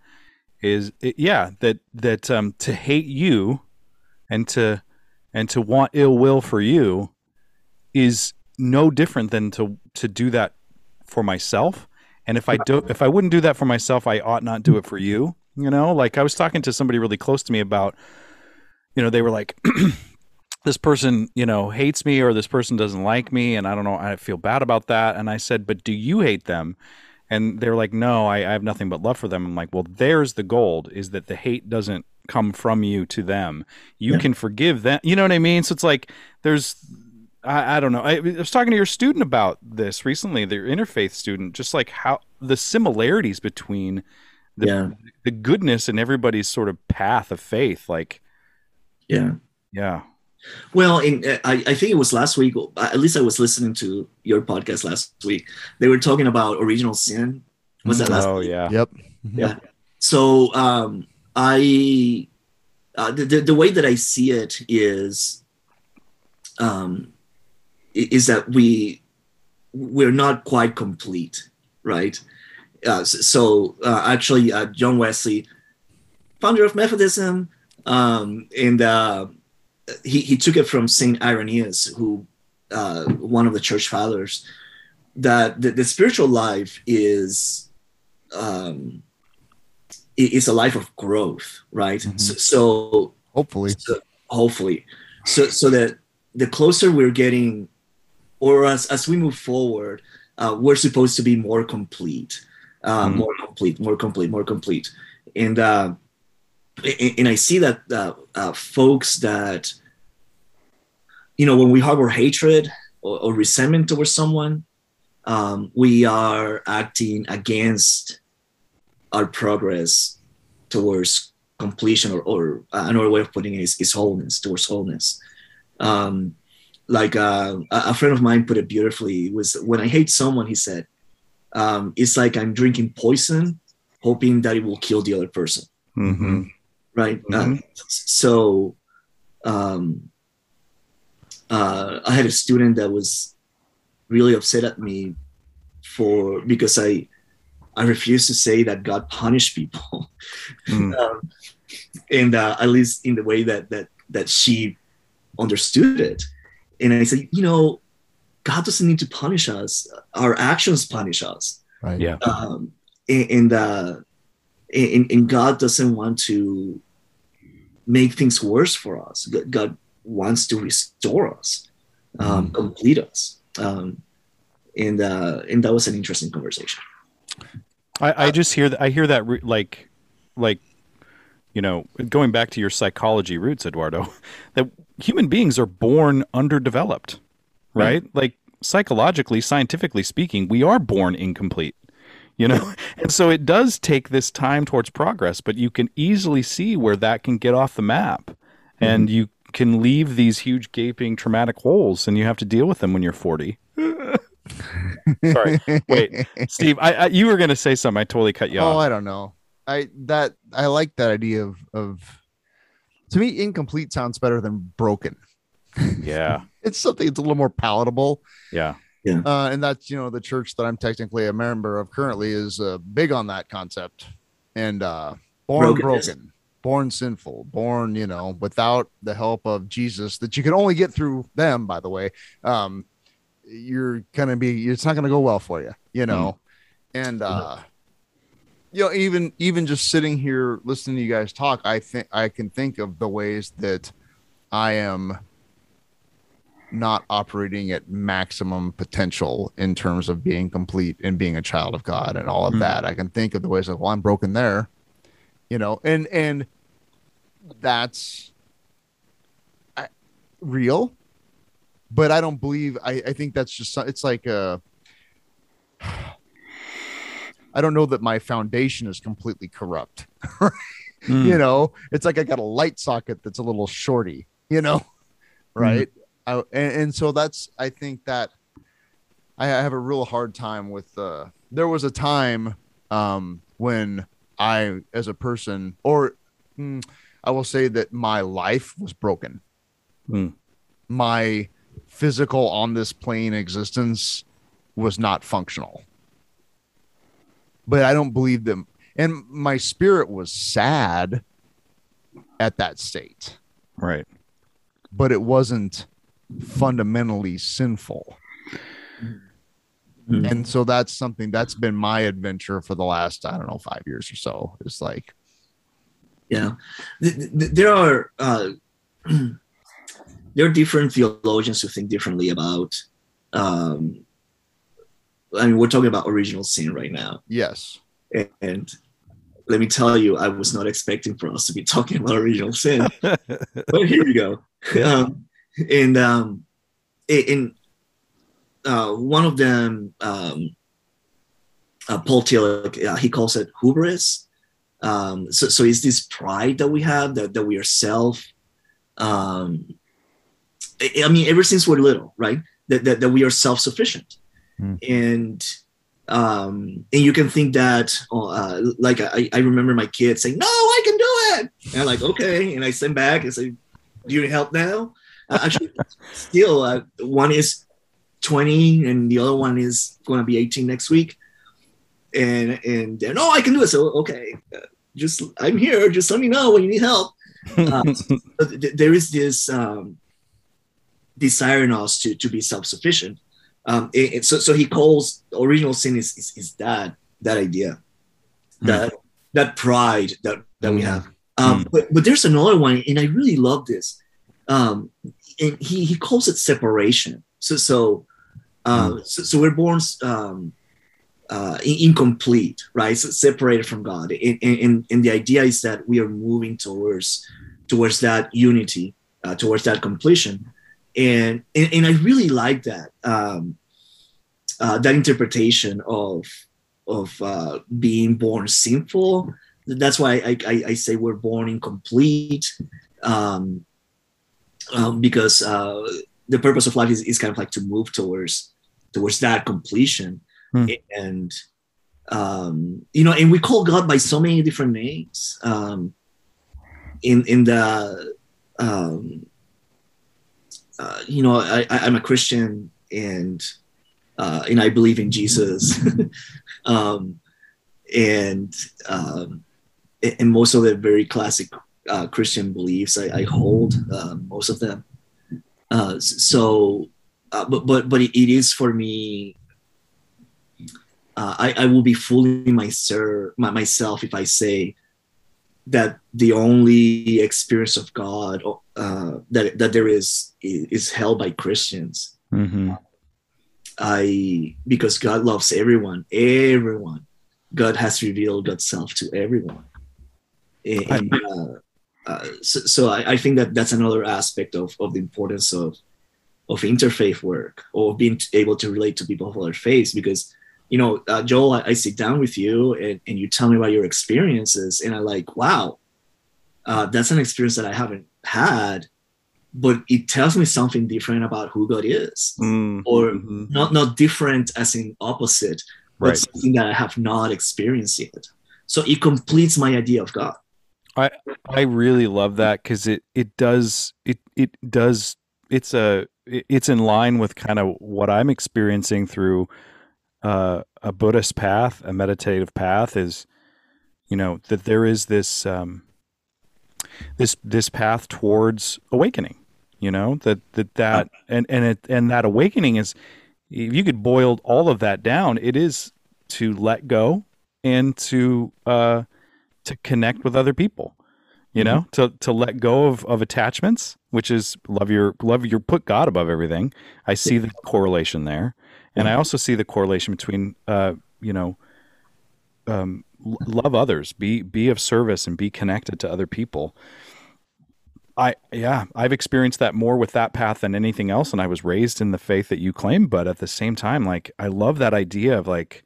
is it, yeah that that um to hate you and to and to want ill will for you is no different than to to do that for myself. And if i do if i wouldn't do that for myself i ought not do it for you you know? Like i was talking to somebody really close to me about you know they were like this person you know hates me or this person doesn't like me and i don't know i feel bad about that. And i said but do you hate them? And they're like no I, I have nothing but love for them. I'm like well there's the gold is that the hate doesn't come from you to them. You Yeah. can forgive them. You know what i mean? So it's like there's I, I don't know. I, I was talking to your student about this recently their interfaith student just like how the similarities between the, Yeah. the goodness in everybody's sort of path of faith like Yeah. yeah Well, in uh, I, I think it was last week. uh, At least I was listening to your podcast last week. They were talking about original sin. Was that last? oh week? yeah Yep. Yeah. So um, I uh, the, the the way that I see it is um, is that we we're not quite complete, right? Uh, s- so uh, actually, uh, John Wesley, founder of Methodism, um, and uh, he he took it from Saint Irenaeus, who uh, one of the church fathers, that the, the spiritual life is um, i- is a life of growth, right? Mhm. So, so Hopefully. so hopefully so so that the closer we're getting or as as we move forward uh, we're supposed to be more complete uh, Mhm. more complete more complete more complete and uh and, i see that uh, uh, folks that you know when we harbor hatred or, or resentment towards someone um, we are acting against our progress towards completion or, or another way of putting it is, is wholeness towards wholeness um, like uh, a friend of mine put it beautifully it was when i hate someone he said um, it's like i'm drinking poison hoping that it will kill the other person Mm-hmm. Right. Uh, so um, uh, i had a student that was really upset at me for because i i refused to say that god punished people Mm. um, and uh, at least in the way that that that she understood it and i said you know god doesn't need to punish us our actions punish us Right. Yeah. um, and and, uh, and and God doesn't want to make things worse for us. God- wants to restore us, um, complete us, um, and uh, and that was an interesting conversation. I, I just hear that I hear that re- like like you know going back to your psychology roots Eduardo that human beings are born underdeveloped right? Like psychologically scientifically speaking we are born incomplete you know? And so it does take this time towards progress but you can easily see where that can get off the map. Mm-hmm. And you can leave these huge gaping traumatic holes and you have to deal with them when you're 40 sorry. Wait. Steve I, I you were going to say something. I totally cut you oh, off. Oh I don't know. I that I like that idea of of to me incomplete sounds better than broken. yeah. It's something that's a little more palatable. yeah Uh, and that's you know the church that I'm technically a member of currently is uh, big on that concept. And uh, born Brokenness. broken, born sinful, born you know without the help of Jesus that you can only get through them. By the way, um, you're gonna be it's not gonna go well for you, you know. And uh, you know even even just sitting here listening to you guys talk, I think I can think of the ways that I am not operating at maximum potential in terms of being complete and being a child of God and all of Mhm. that. I can think of the ways like, well, I'm broken there, you know, and and that's I, real, but I don't believe. I I think that's just it's like uh I don't know that my foundation is completely corrupt. Mm. You know, it's like I got a light socket that's a little shorty. You know, right? I, and, and so that's I think that I have a real hard time with. Uh, there was a time um, when I, as a person, or mm, I will say that my life was broken. Hmm. My physical on this plane existence was not functional. But I don't believe them. And my spirit was sad at that state, right but it wasn't fundamentally sinful. Mhm. And so that's something that's been my adventure for the last, I don't know, five years or so. It's like, Yeah, Th- th- there are uh, there are different theologians who think differently about. Um, I mean, we're talking about original sin right now, yes. and let me tell you, I was not expecting for us to be talking about original sin, but here we go. Um, and um, in uh, one of them, um, uh, Paul Tillich, uh, he calls it hubris. Um, so, so it's this pride that we have that, that we are self. Um, I, mean, ever since we're little, right? That, that, that we are self sufficient. Hmm. And um, and you can think that, uh, like I, I remember my kids saying, "No, I can do it," and I'm like, "Okay," and I send back and say, "Do you need help now?" Uh, actually, still, uh, one is 20 and the other one is going to be 18 next week, and and they're, no, I can do it. So okay, uh, just I'm here. Just let me know when you need help. Uh, th- there is this um, desire in us to to be self sufficient. Um, and- and so so he calls original sin is is, is that that idea, that that pride that that we have. Um, but but there's another one, and I really love this. Um, and he he calls it separation. So so uh, so, so we're born um, uh, incomplete, right? So separated from God, and, and and the idea is that we are moving towards towards that unity, uh, towards that completion, and and, and I really like that um, uh, that interpretation of of uh, being born sinful. That's why I, I, I say we're born incomplete. Um, um, because uh, the purpose of life is, is kind of like to move towards towards that completion Hmm. and um, you know and we call god by so many different names um, in in the um, uh, you know I, I, i'm a christian and uh, and i believe in jesus um, and um, and most of the very classic uh, christian beliefs i, I hold uh, most of them uh, so uh, but but but it, is for me uh, I, I will be fooling myself, my, myself if I say that the only experience of God uh, that that there is is held by Christians. hmm I because God loves everyone, everyone. God has revealed God's self to everyone, and uh, uh, so, so I, I think that that's another aspect of, of the importance of of interfaith work or being able to relate to people of other faiths because you know uh, joel I, I sit down with you and, and you tell me about your experiences and i'm like wow uh, that's an experience that i haven't had but it tells me something different about who god is Mm, or mhm. not not different as in opposite but Right. something that i have not experienced yet so it completes my idea of god I I really love that because it it does it it does it's a it's in line with kind of what I'm experiencing through uh, a Buddhist path, a meditative path is you know that there is this um, this this path towards awakening. You know that that that and and it and that awakening is if you could boil all of that down, it is to let go and to uh, to connect with other people you know to to let go of of attachments which is love your love your put god above everything. I see the correlation there. And i also see the correlation between uh you know um love others be be of service and be connected to other people. I yeah i've experienced that more with that path than anything else and i was raised in the faith that you claim but at the same time like i love that idea of like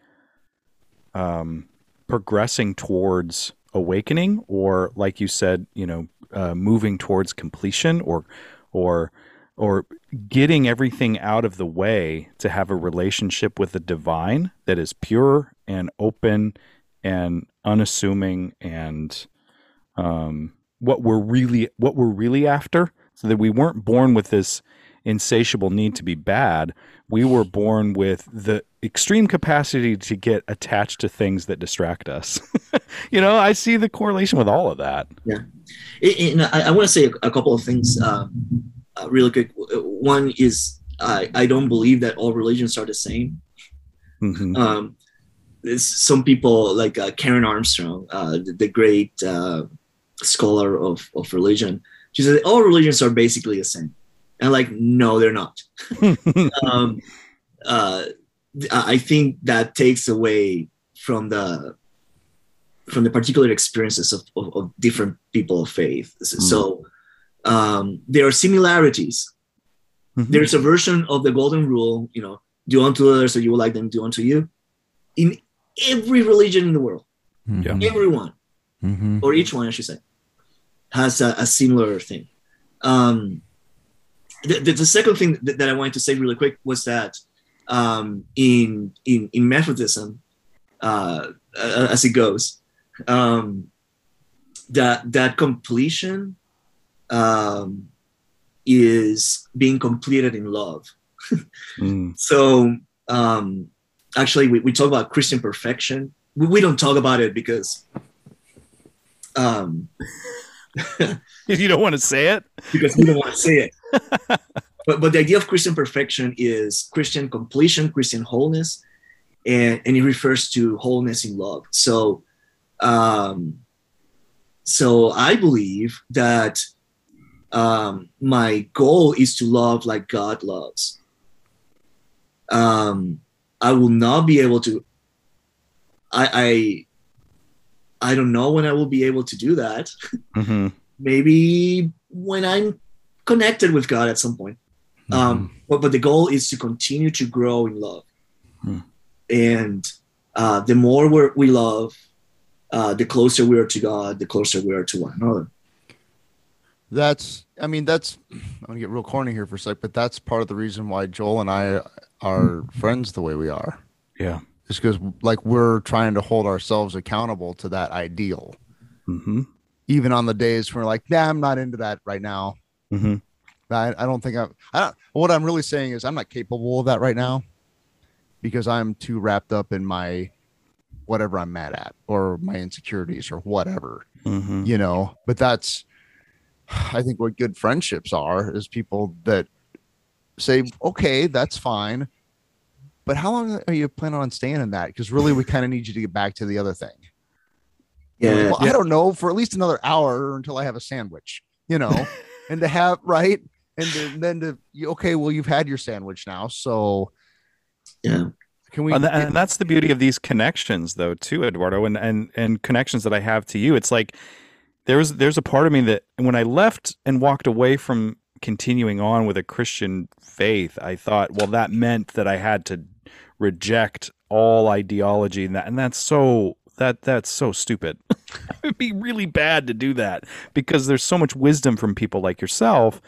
um progressing towards awakening or like you said you know uh, moving towards completion or or or getting everything out of the way to have a relationship with the divine that is pure and open and unassuming and um, what we're really what we're really after. So that we weren't born with this insatiable need to be bad. We were born with the extreme capacity to get attached to things that distract us you know i see the correlation with all of that Yeah, and I, I want to say a, couple of things um, uh, really quick. One is I, I don't believe that all religions are the same. Mhm. Um, there's some people like uh, Karen Armstrong, uh, the, the great uh, scholar of, of religion. She said all religions are basically the same. And like, no, they're not. um, uh, I think that takes away from the from the particular experiences of, of, of different people of faith. So um, there are similarities. Mhm. There's a version of the golden rule, you know, do unto others as you would like them to do unto you. In every religion in the world, Yeah. everyone, Mm-hmm. or each one, I should say, has a, a similar thing. Um, the, the, the second thing that, that I wanted to say really quick was that um, in, in in Methodism, uh, as it goes, um, that that completion um, is being completed in love. Mm. So um, actually, we, we talk about Christian perfection. We, we don't talk about it because um, you don't want to say it because we don't want to say it. But but the idea of Christian perfection is Christian completion, Christian wholeness, and and it refers to wholeness in love. So um, so I believe that um, my goal is to love like God loves. Um, I will not be able to. I I I don't know when I will be able to do that hmm maybe when I'm connected with God at some point. Um, but, but the goal is to continue to grow in love. Hmm. And uh, the more we're, we love, uh, the closer we are to God, the closer we are to one another. That's, I mean, that's, I'm gonna get real corny here for a sec, but that's part of the reason why Joel and I are friends the way we are. Yeah. Is because like we're trying to hold ourselves accountable to that ideal, Mm-hmm. even on the days when we're like, nah, I'm not into that right now. Mm-hmm. I, I don't think I'm, I don't, what I'm really saying is I'm not capable of that right now because I'm too wrapped up in my whatever I'm mad at or my insecurities or whatever. Mm-hmm. you know but that's i think what good friendships are is people that say okay that's fine but how long are you planning on staying in that because really we kind of need you to get back to the other thing Yeah, well, i don't know for at least another hour until i have a sandwich you know and to have right and to, then to okay well you've had your sandwich now so yeah, can we and, th- and that's the beauty of these connections though too eduardo and, and and connections that i have to you. It's like there's there's a part of me that when i left and walked away from continuing on with a christian faith i thought well that meant that i had to reject all ideology and that and that's so that that's so stupid. It would be really bad to do that because there's so much wisdom from people like yourself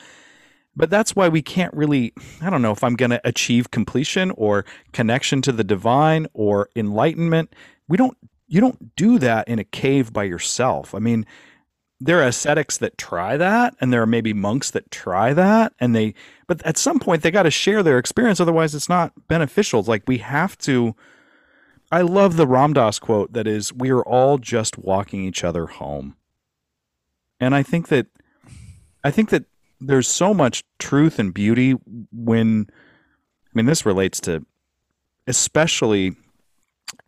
but that's why we can't really i don't know if i'm going to achieve completion or connection to the divine or enlightenment. We don't you don't do that in a cave by yourself. I mean there are ascetics that try that and there are maybe monks that try that and they but at some point they got to share their experience otherwise it's not beneficial. Like we have to i love the Ram Dass quote that is we are all just walking each other home. And i think that i think that there's so much truth and beauty when i mean this relates to especially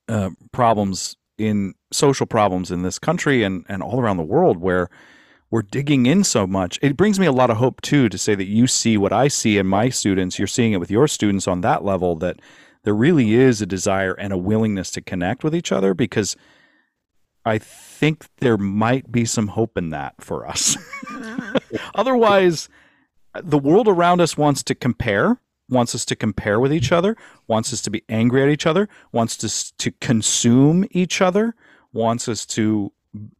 uh, problems in social problems in this country and, and all around the world where we're digging in so much. It brings me a lot of hope too to say that you see what I see in my students, you're seeing it with your students on that level that there really is a desire and a willingness to connect with each other because I think there might be some hope in that for us. Otherwise, the world around us wants to compare, wants us to compare with each other, wants us to be angry at each other, wants us to consume each other, wants us to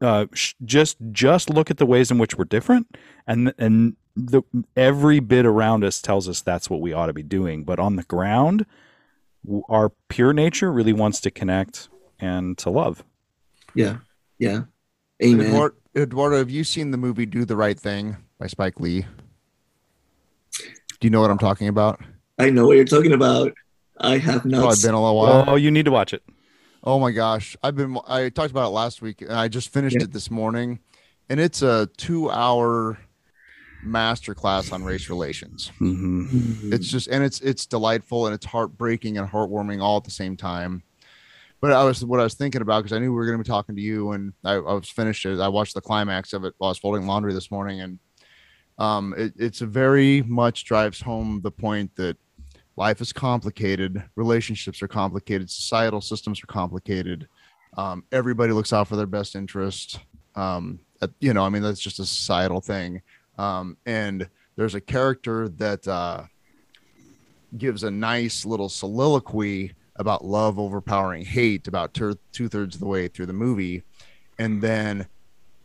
uh, sh- just just look at the ways in which we're different, and and the every bit around us tells us that's what we ought to be doing. But on the ground, our pure nature really wants to connect and to love. Yeah, yeah. Amen. Eduardo, Eduardo, have you seen the movie Do the Right Thing by Spike Lee? Do you know what I'm talking about? I know what you're talking about. I have Oh, not. it's been a little while. Oh, you need to watch it. Oh my gosh, I've been. I talked about it last week, and I just finished Yeah. it this morning, and it's a two-hour masterclass on race relations. hmm It's just, and it's it's delightful, and it's heartbreaking and heartwarming all at the same time. But I was what I was thinking about because I knew we were going to be talking to you, and I, I was finished it. I watched the climax of it while I was folding laundry this morning, and um, it, it's a very much drives home the point that life is complicated, relationships are complicated, societal systems are complicated. Um, everybody looks out for their best interest. Um, at- you know, I mean, that's just a societal thing. Um, and there's a character that uh, gives a nice little soliloquy about love overpowering hate about two thirds of the way through the movie. And then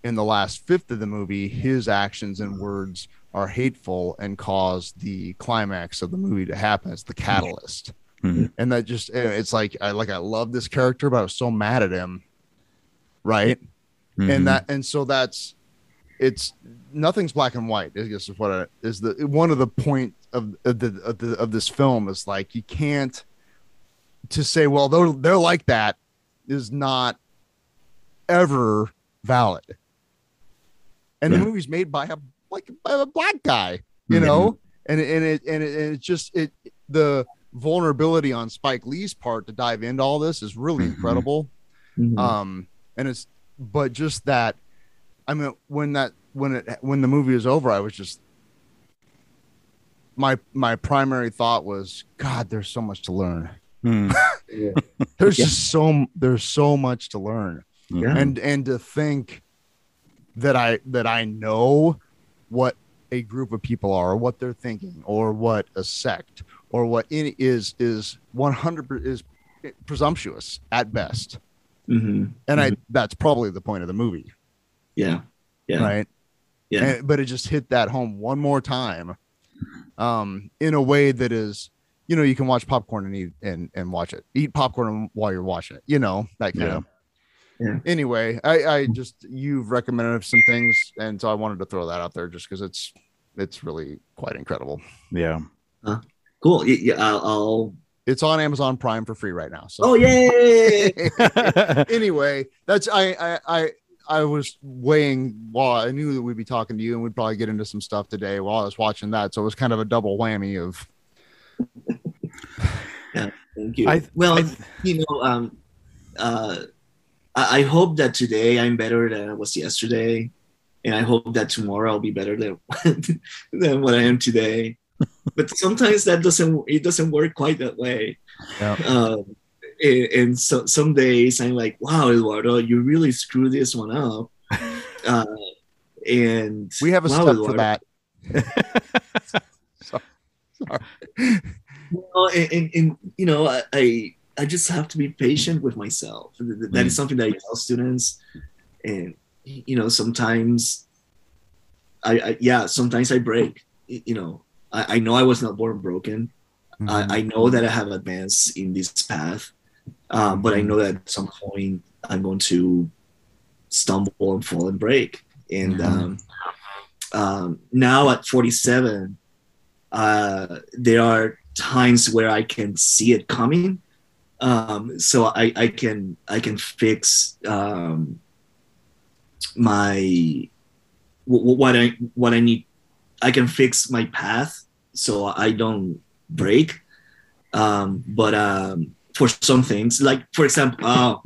in the last fifth of the movie, his actions and words are hateful and cause the climax of the movie to happen. It's the catalyst. Mhm. And that just, eh, it's like, I like, I love this character, but I was so mad at him. Right. Mhm. And that, and so that's, it's nothing's black and white. I guess is what I, is the one of the point of, of the of the of this film is like you can't to say well they're they're like that is not ever valid. And the movie's made by a like by a black guy, you know, and and it and it and it just it the vulnerability on Spike Lee's part to dive into all this is really Mhm. incredible Mhm. um and it's but just that i mean when that when it when the movie was over i was just my my primary thought was god there's so much to learn Mm. Yeah. there's Yeah. just so there's so much to learn Yeah. and and to think that i that i know what a group of people are or what they're thinking or what a sect or what any is is 100 is presumptuous at best hmm and I that's probably the point of the movie, Yeah. Yeah. right? Yeah. And- but it just hit that home one more time, um, in a way that is, you know, you can watch popcorn and eat and and watch it. Eat popcorn while you're watching it. You know that kind Yeah. of. Yeah. Anyway, I I just you've recommended some things, and so I wanted to throw that out there just because it's it's really quite incredible. Yeah. Cool. Yeah. yeah I'll, I'll. It's on Amazon Prime for free right now. So Oh yay! anyway, that's I I I I was weighing while I knew that we'd be talking to you and we'd probably get into some stuff today while I was watching that. So it was kind of a double whammy of Thank you. I- well, I- you know, um, uh, I, I hope that today I'm better than I was yesterday, and I hope that tomorrow I'll be better than than what I am today. but sometimes that doesn't it doesn't work quite that way. Yeah. Um, and, and so some days I'm like, wow, Eduardo, you really screwed this one up. Uh, and we have a wow, step Eduardo. for that. Well, and, and, and you know, I, I I just have to be patient with myself. Th- th- That is something that I tell students, and you know, sometimes I, I yeah, sometimes I break. You know, I, I know I was not born broken. I, I know that I have advanced in this path, um, but I know that at some point I'm going to stumble and fall and break. And um, um, now at 47, uh, there are times where I can see it coming. Um, so I, I can I can fix um, my wh- wh- what I what I need. I can fix my path so I don't break. Um, but um, for some things, like for example, uh,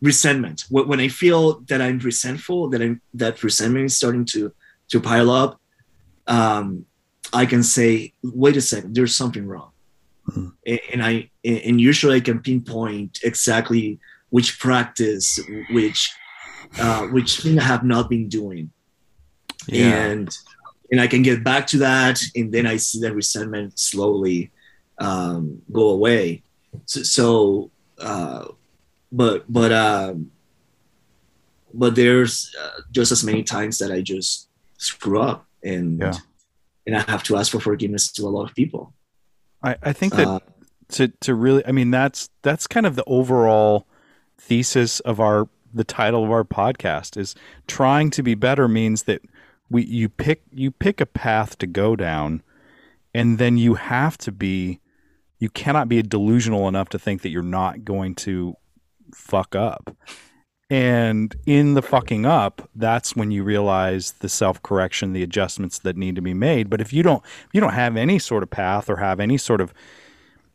resentment. When I feel that I'm resentful, that I'm that resentment is starting to to pile up, um, I can say, "Wait a second, there's something wrong," Mhm. and, and I and usually I can pinpoint exactly which practice, which uh, which thing I have not been doing Yeah. and and I can get back to that, and then I see that resentment slowly um, go away. So, so uh, but but um, but there's uh, just as many times that I just screw up, and Yeah. And I have to ask for forgiveness to a lot of people. I, I think that Uh, to to really i mean that's that's kind of the overall thesis of our the title of our podcast is trying to be better means that we you pick you pick a path to go down and then you have to be you cannot be delusional enough to think that you're not going to fuck up and in the fucking up that's when you realize the self-correction the adjustments that need to be made but if you don't if you don't have any sort of path or have any sort of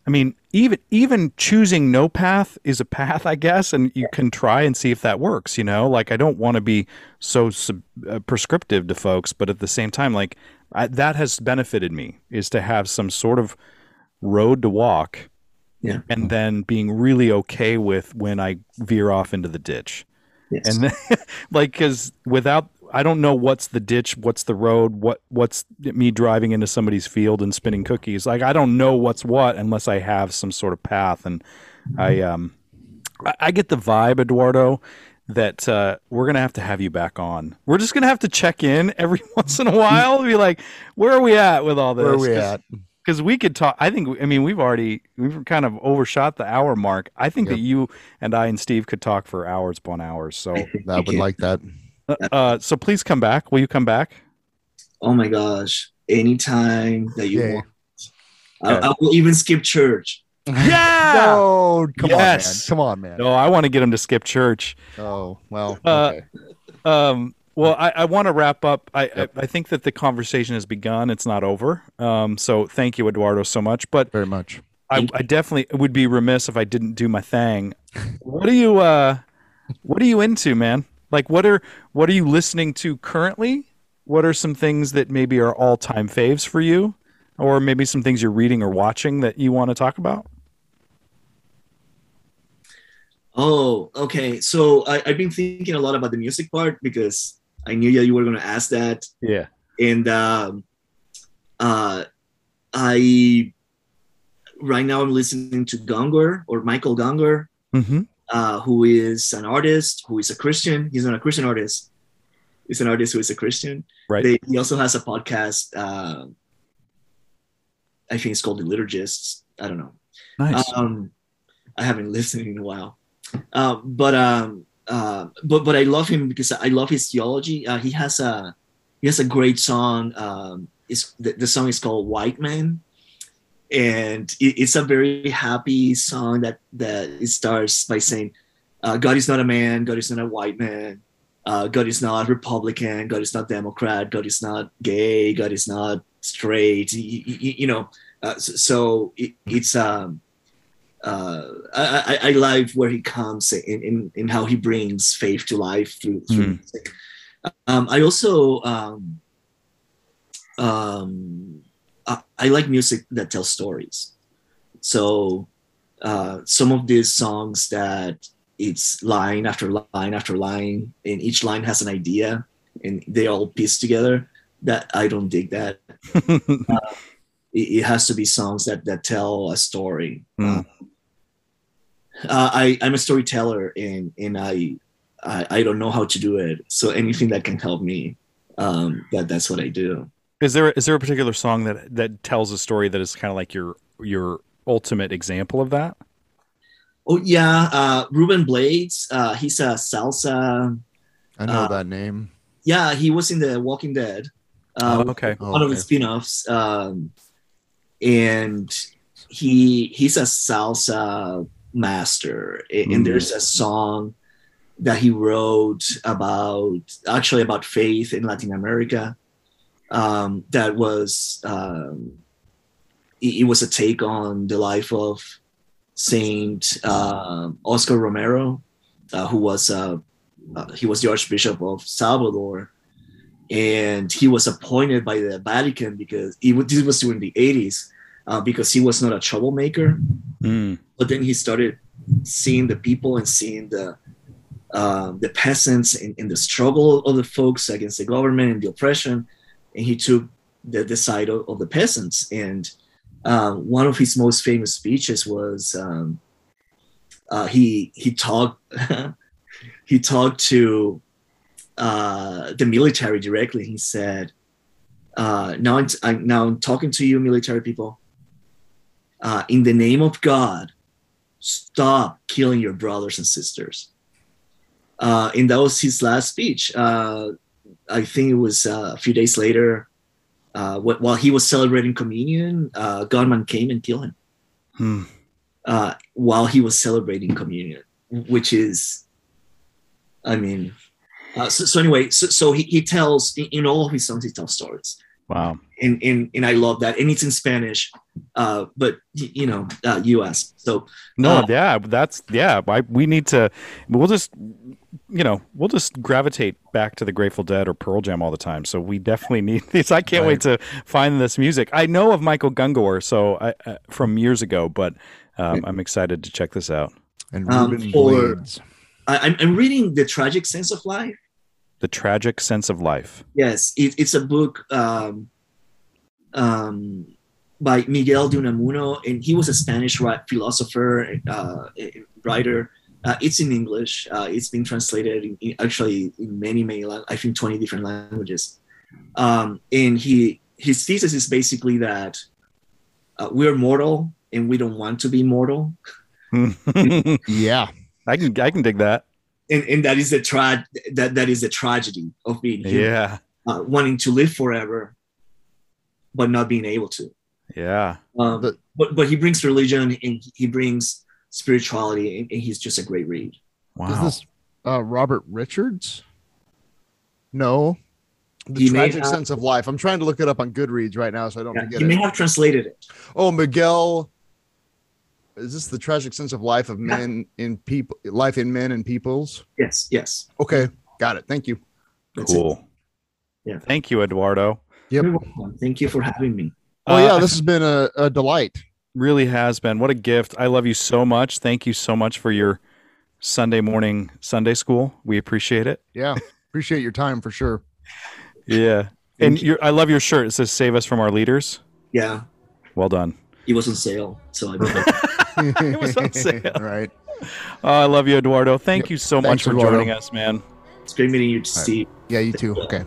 I mean, even even choosing no path is a path, I guess, and you can try and see if that works. You know, like I don't want to be so sub, uh, prescriptive to folks, but at the same time, like I, that has benefited me is to have some sort of road to walk, Yeah. and then being really okay with when I veer off into the ditch, yes. and then, like because without I don't know what's the ditch, what's the road, what what's me driving into somebody's field and spinning cookies. Like I don't know what's what unless I have some sort of path. And I um I, I get the vibe, Eduardo, that uh, we're gonna have to have you back on. We're just gonna have to check in every once in a while, and be like, where are we at with all this? Where are we at? Because we could talk. I think. I mean, we've already we've kind of overshot the hour mark. I think Yep. that you and I and Steve could talk for hours upon hours. So, I would like that. uh, so please come back. Will you come back? oh my gosh! Anytime that you Yeah. want, I, I will even skip church. Yeah. No, come Yes. on, man. Come on, man. No, I want to get him to skip church. Oh, well. Uh. Um, well, I, I want to wrap up. I, I I think that the conversation has begun. It's not over. Um, so thank you, Eduardo, so much. But Very much. I, I definitely would be remiss if I didn't do my thing. What are you uh what are you into, man? Like what are what are you listening to currently? What are some things that maybe are all-time faves for you? Or maybe some things you're reading or watching that you want to talk about? Oh, okay. So I, I've been thinking a lot about the music part because I knew that you were going to ask that, Yeah. and um, uh, I right now I'm listening to Gungor or Michael Gungor. Mm-hmm. uh, who is an artist, who is a Christian. He's not a Christian artist. He's an artist who is a Christian. Right. They, he also has a podcast. Uh, I think it's called The Liturgists. I don't know. Nice. Um, I haven't listened in a while, um, but um, uh, but but I love him because I love his theology. Uh, he has a he has a great song. Um, it's the, the song is called White Man, and it, it's a very happy song that that it starts by saying, uh, "God is not a man. God is not a white man. Uh, God is not Republican. God is not Democrat. God is not gay. God is not straight." You, you, you know, uh, so, so it, it's um uh, I, I, I like where he comes in, in, in how he brings faith to life through, through Mm. music. Um, I also um, um, I, I like music that tells stories. So uh, some of these songs that it's line after line after line, and each line has an idea, and they all piece together. That I don't dig that. It, it has to be songs that that tell a story. Mm. Uh, I I'm a storyteller, and and I, I I don't know how to do it. So anything that can help me, um, that that's what I do. Is there is there a particular song that that tells a story that is kind of like your your ultimate example of that? Oh yeah, uh, Ruben Blades. Uh, he's a salsa. I know Uh, that name. Yeah, he was in the Walking Dead. Uh, oh, okay. Oh, one of okay. the spin-offs. Um, and he he's a salsa master. A- And there's a song that he wrote about actually about faith in Latin America. Um, that was um, it, it was a take on the life of Saint uh, Oscar Romero, uh, who was uh, uh, he was the Archbishop of Salvador, and he was appointed by the Vatican because he, this was during the 80s uh, because he was not a troublemaker. Mm. But then he started seeing the people and seeing the uh, the peasants in, in the struggle of the folks against the government and the oppression, and he took the, the side of, of the peasants. And uh, one of his most famous speeches was um, uh, he he talked he talked to uh, the military directly. He said, uh, "Now I'm, I'm now I'm talking to you, military people. Uh, in the name of God, stop killing your brothers and sisters." Uh, and that was his last speech. Uh, I think it was uh, a few days later, uh, wh- while he was celebrating communion, uh, gunman came and killed him Hmm. uh, while he was celebrating communion, which is, I mean, uh, so, so anyway, so, so he, he tells in, in all of his songs, he tells stories, Wow. and and and I love that, and it's in Spanish, uh, but you know, uh, U.S. So No, Uh, yeah, that's yeah. I, we need to. We'll just, you know, we'll just gravitate back to the Grateful Dead or Pearl Jam all the time. So we definitely need these. I can't wait to find this music. I know of Michael Gungor, so I, uh, from years ago, but um, I'm excited to check this out. And um, Ruben for- Blades. I, I'm, I'm reading the tragic sense of life. The tragic sense of life. Yes, it, it's a book um, um, by Miguel de Unamuno, and he was a Spanish ri- philosopher, uh, writer. Uh, it's in English. Uh, it's been translated in, in- actually in many, many, lang- I think, twenty different languages. Um, and he his thesis is basically that uh, we're mortal and we don't want to be mortal, yeah, I can I can dig that. And and that is the tra- that that is the tragedy of being human, Yeah, uh, wanting to live forever, but not being able to. yeah. Um, But- but but he brings religion and he brings spirituality, and, and he's just a great read. Wow. Is this uh, Robert Richards? No. The He tragic have- sense of life. I'm trying to look it up on Goodreads right now, so I don't Yeah, forget he it. may have translated it. Oh, Miguel. Is this the tragic sense of life of Yeah. men in people, life in men and peoples? Yes, yes. Okay, got it. Thank you. That's it. cool? Yeah. Thank you, Eduardo. Yep. Thank you for having me. Oh Uh, yeah, this has been a, a delight. really has been. What a gift. I love you so much. Thank you so much for your Sunday morning Sunday school. We appreciate it. Yeah, appreciate your time for sure. Yeah. And your, I love your shirt. It says "Save us from our leaders." Yeah, Well done. it was on sale, so I bought it. It was on sale. right. Oh, I love you, Eduardo. Thank you so much for Eduardo. joining us, man. It's great meeting you, Steve. Yeah, you too. Okay.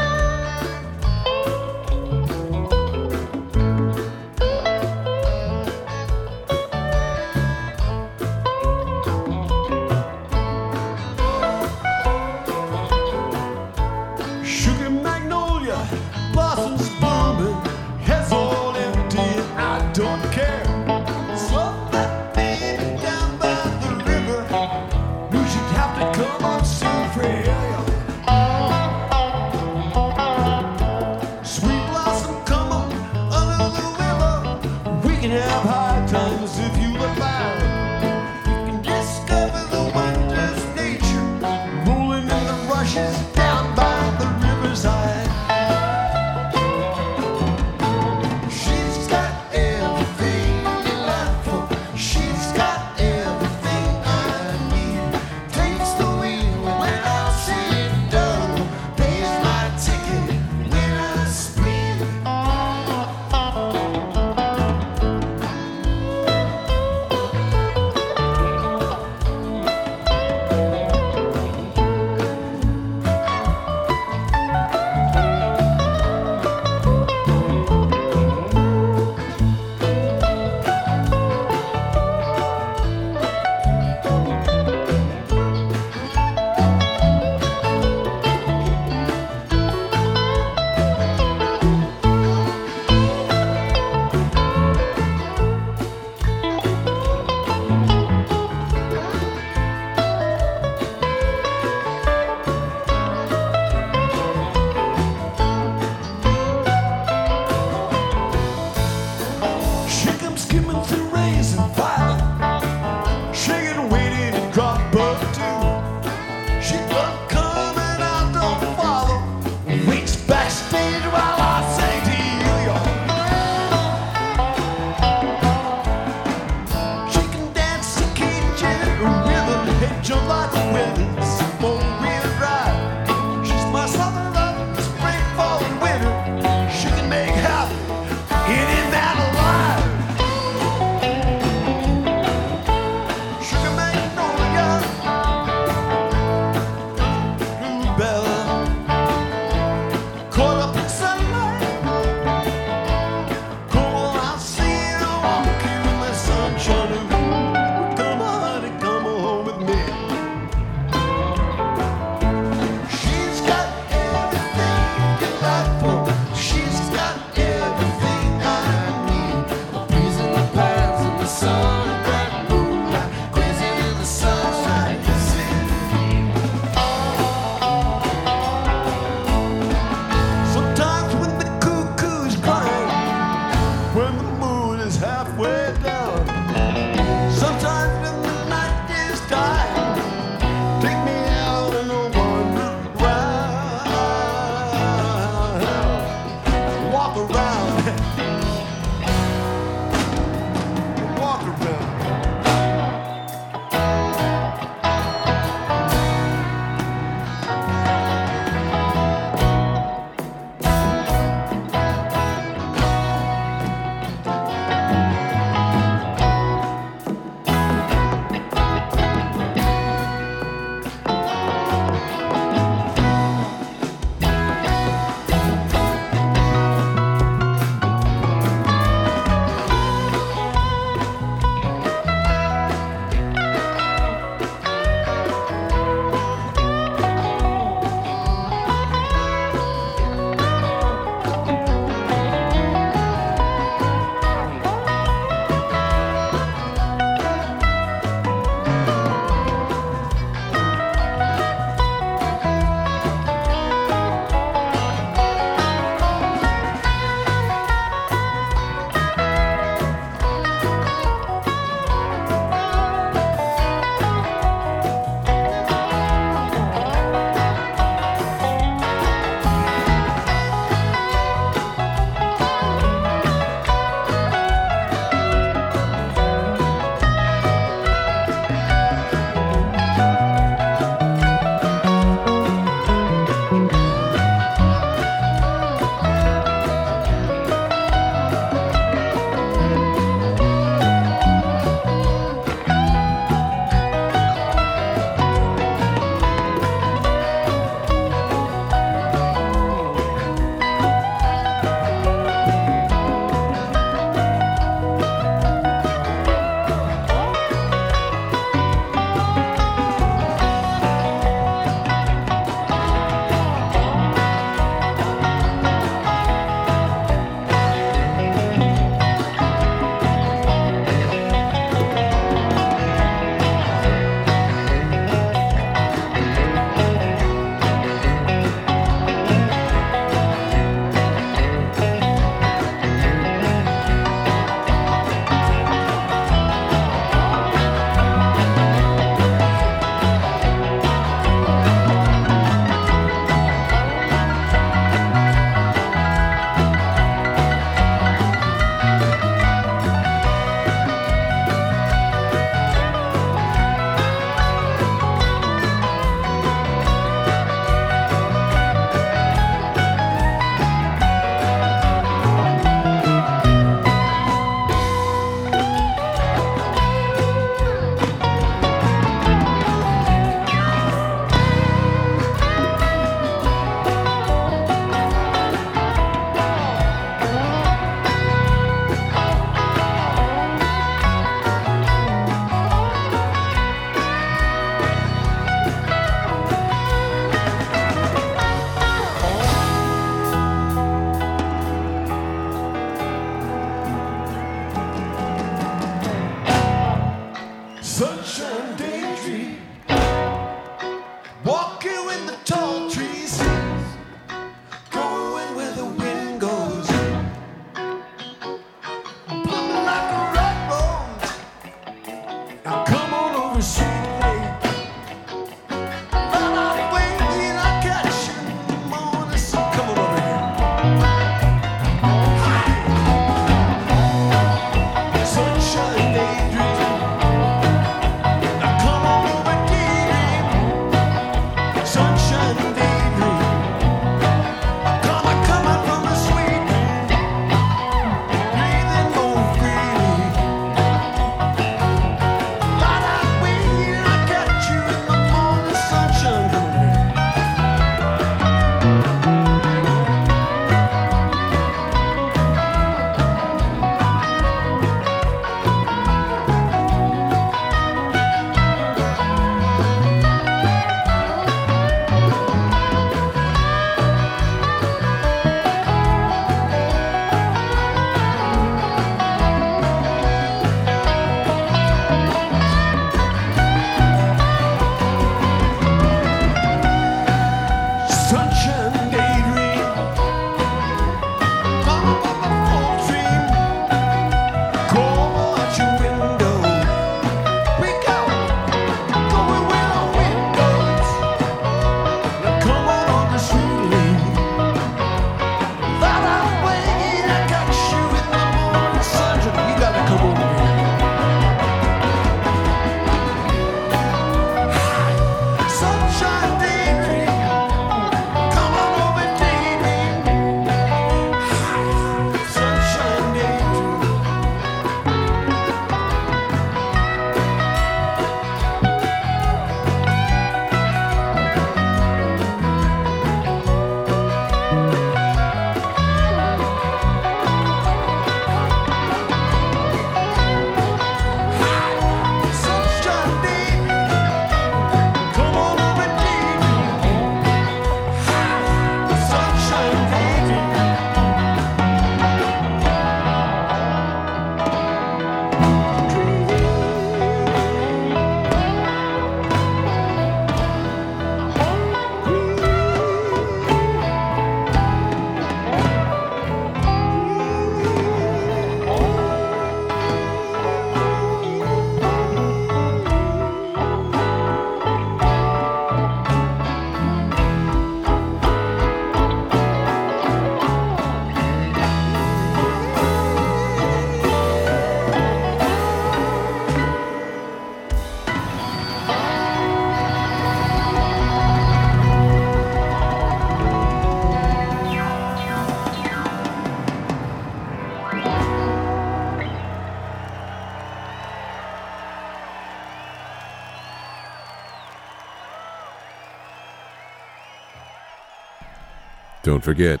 Don't forget,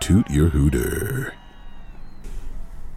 toot your hooter.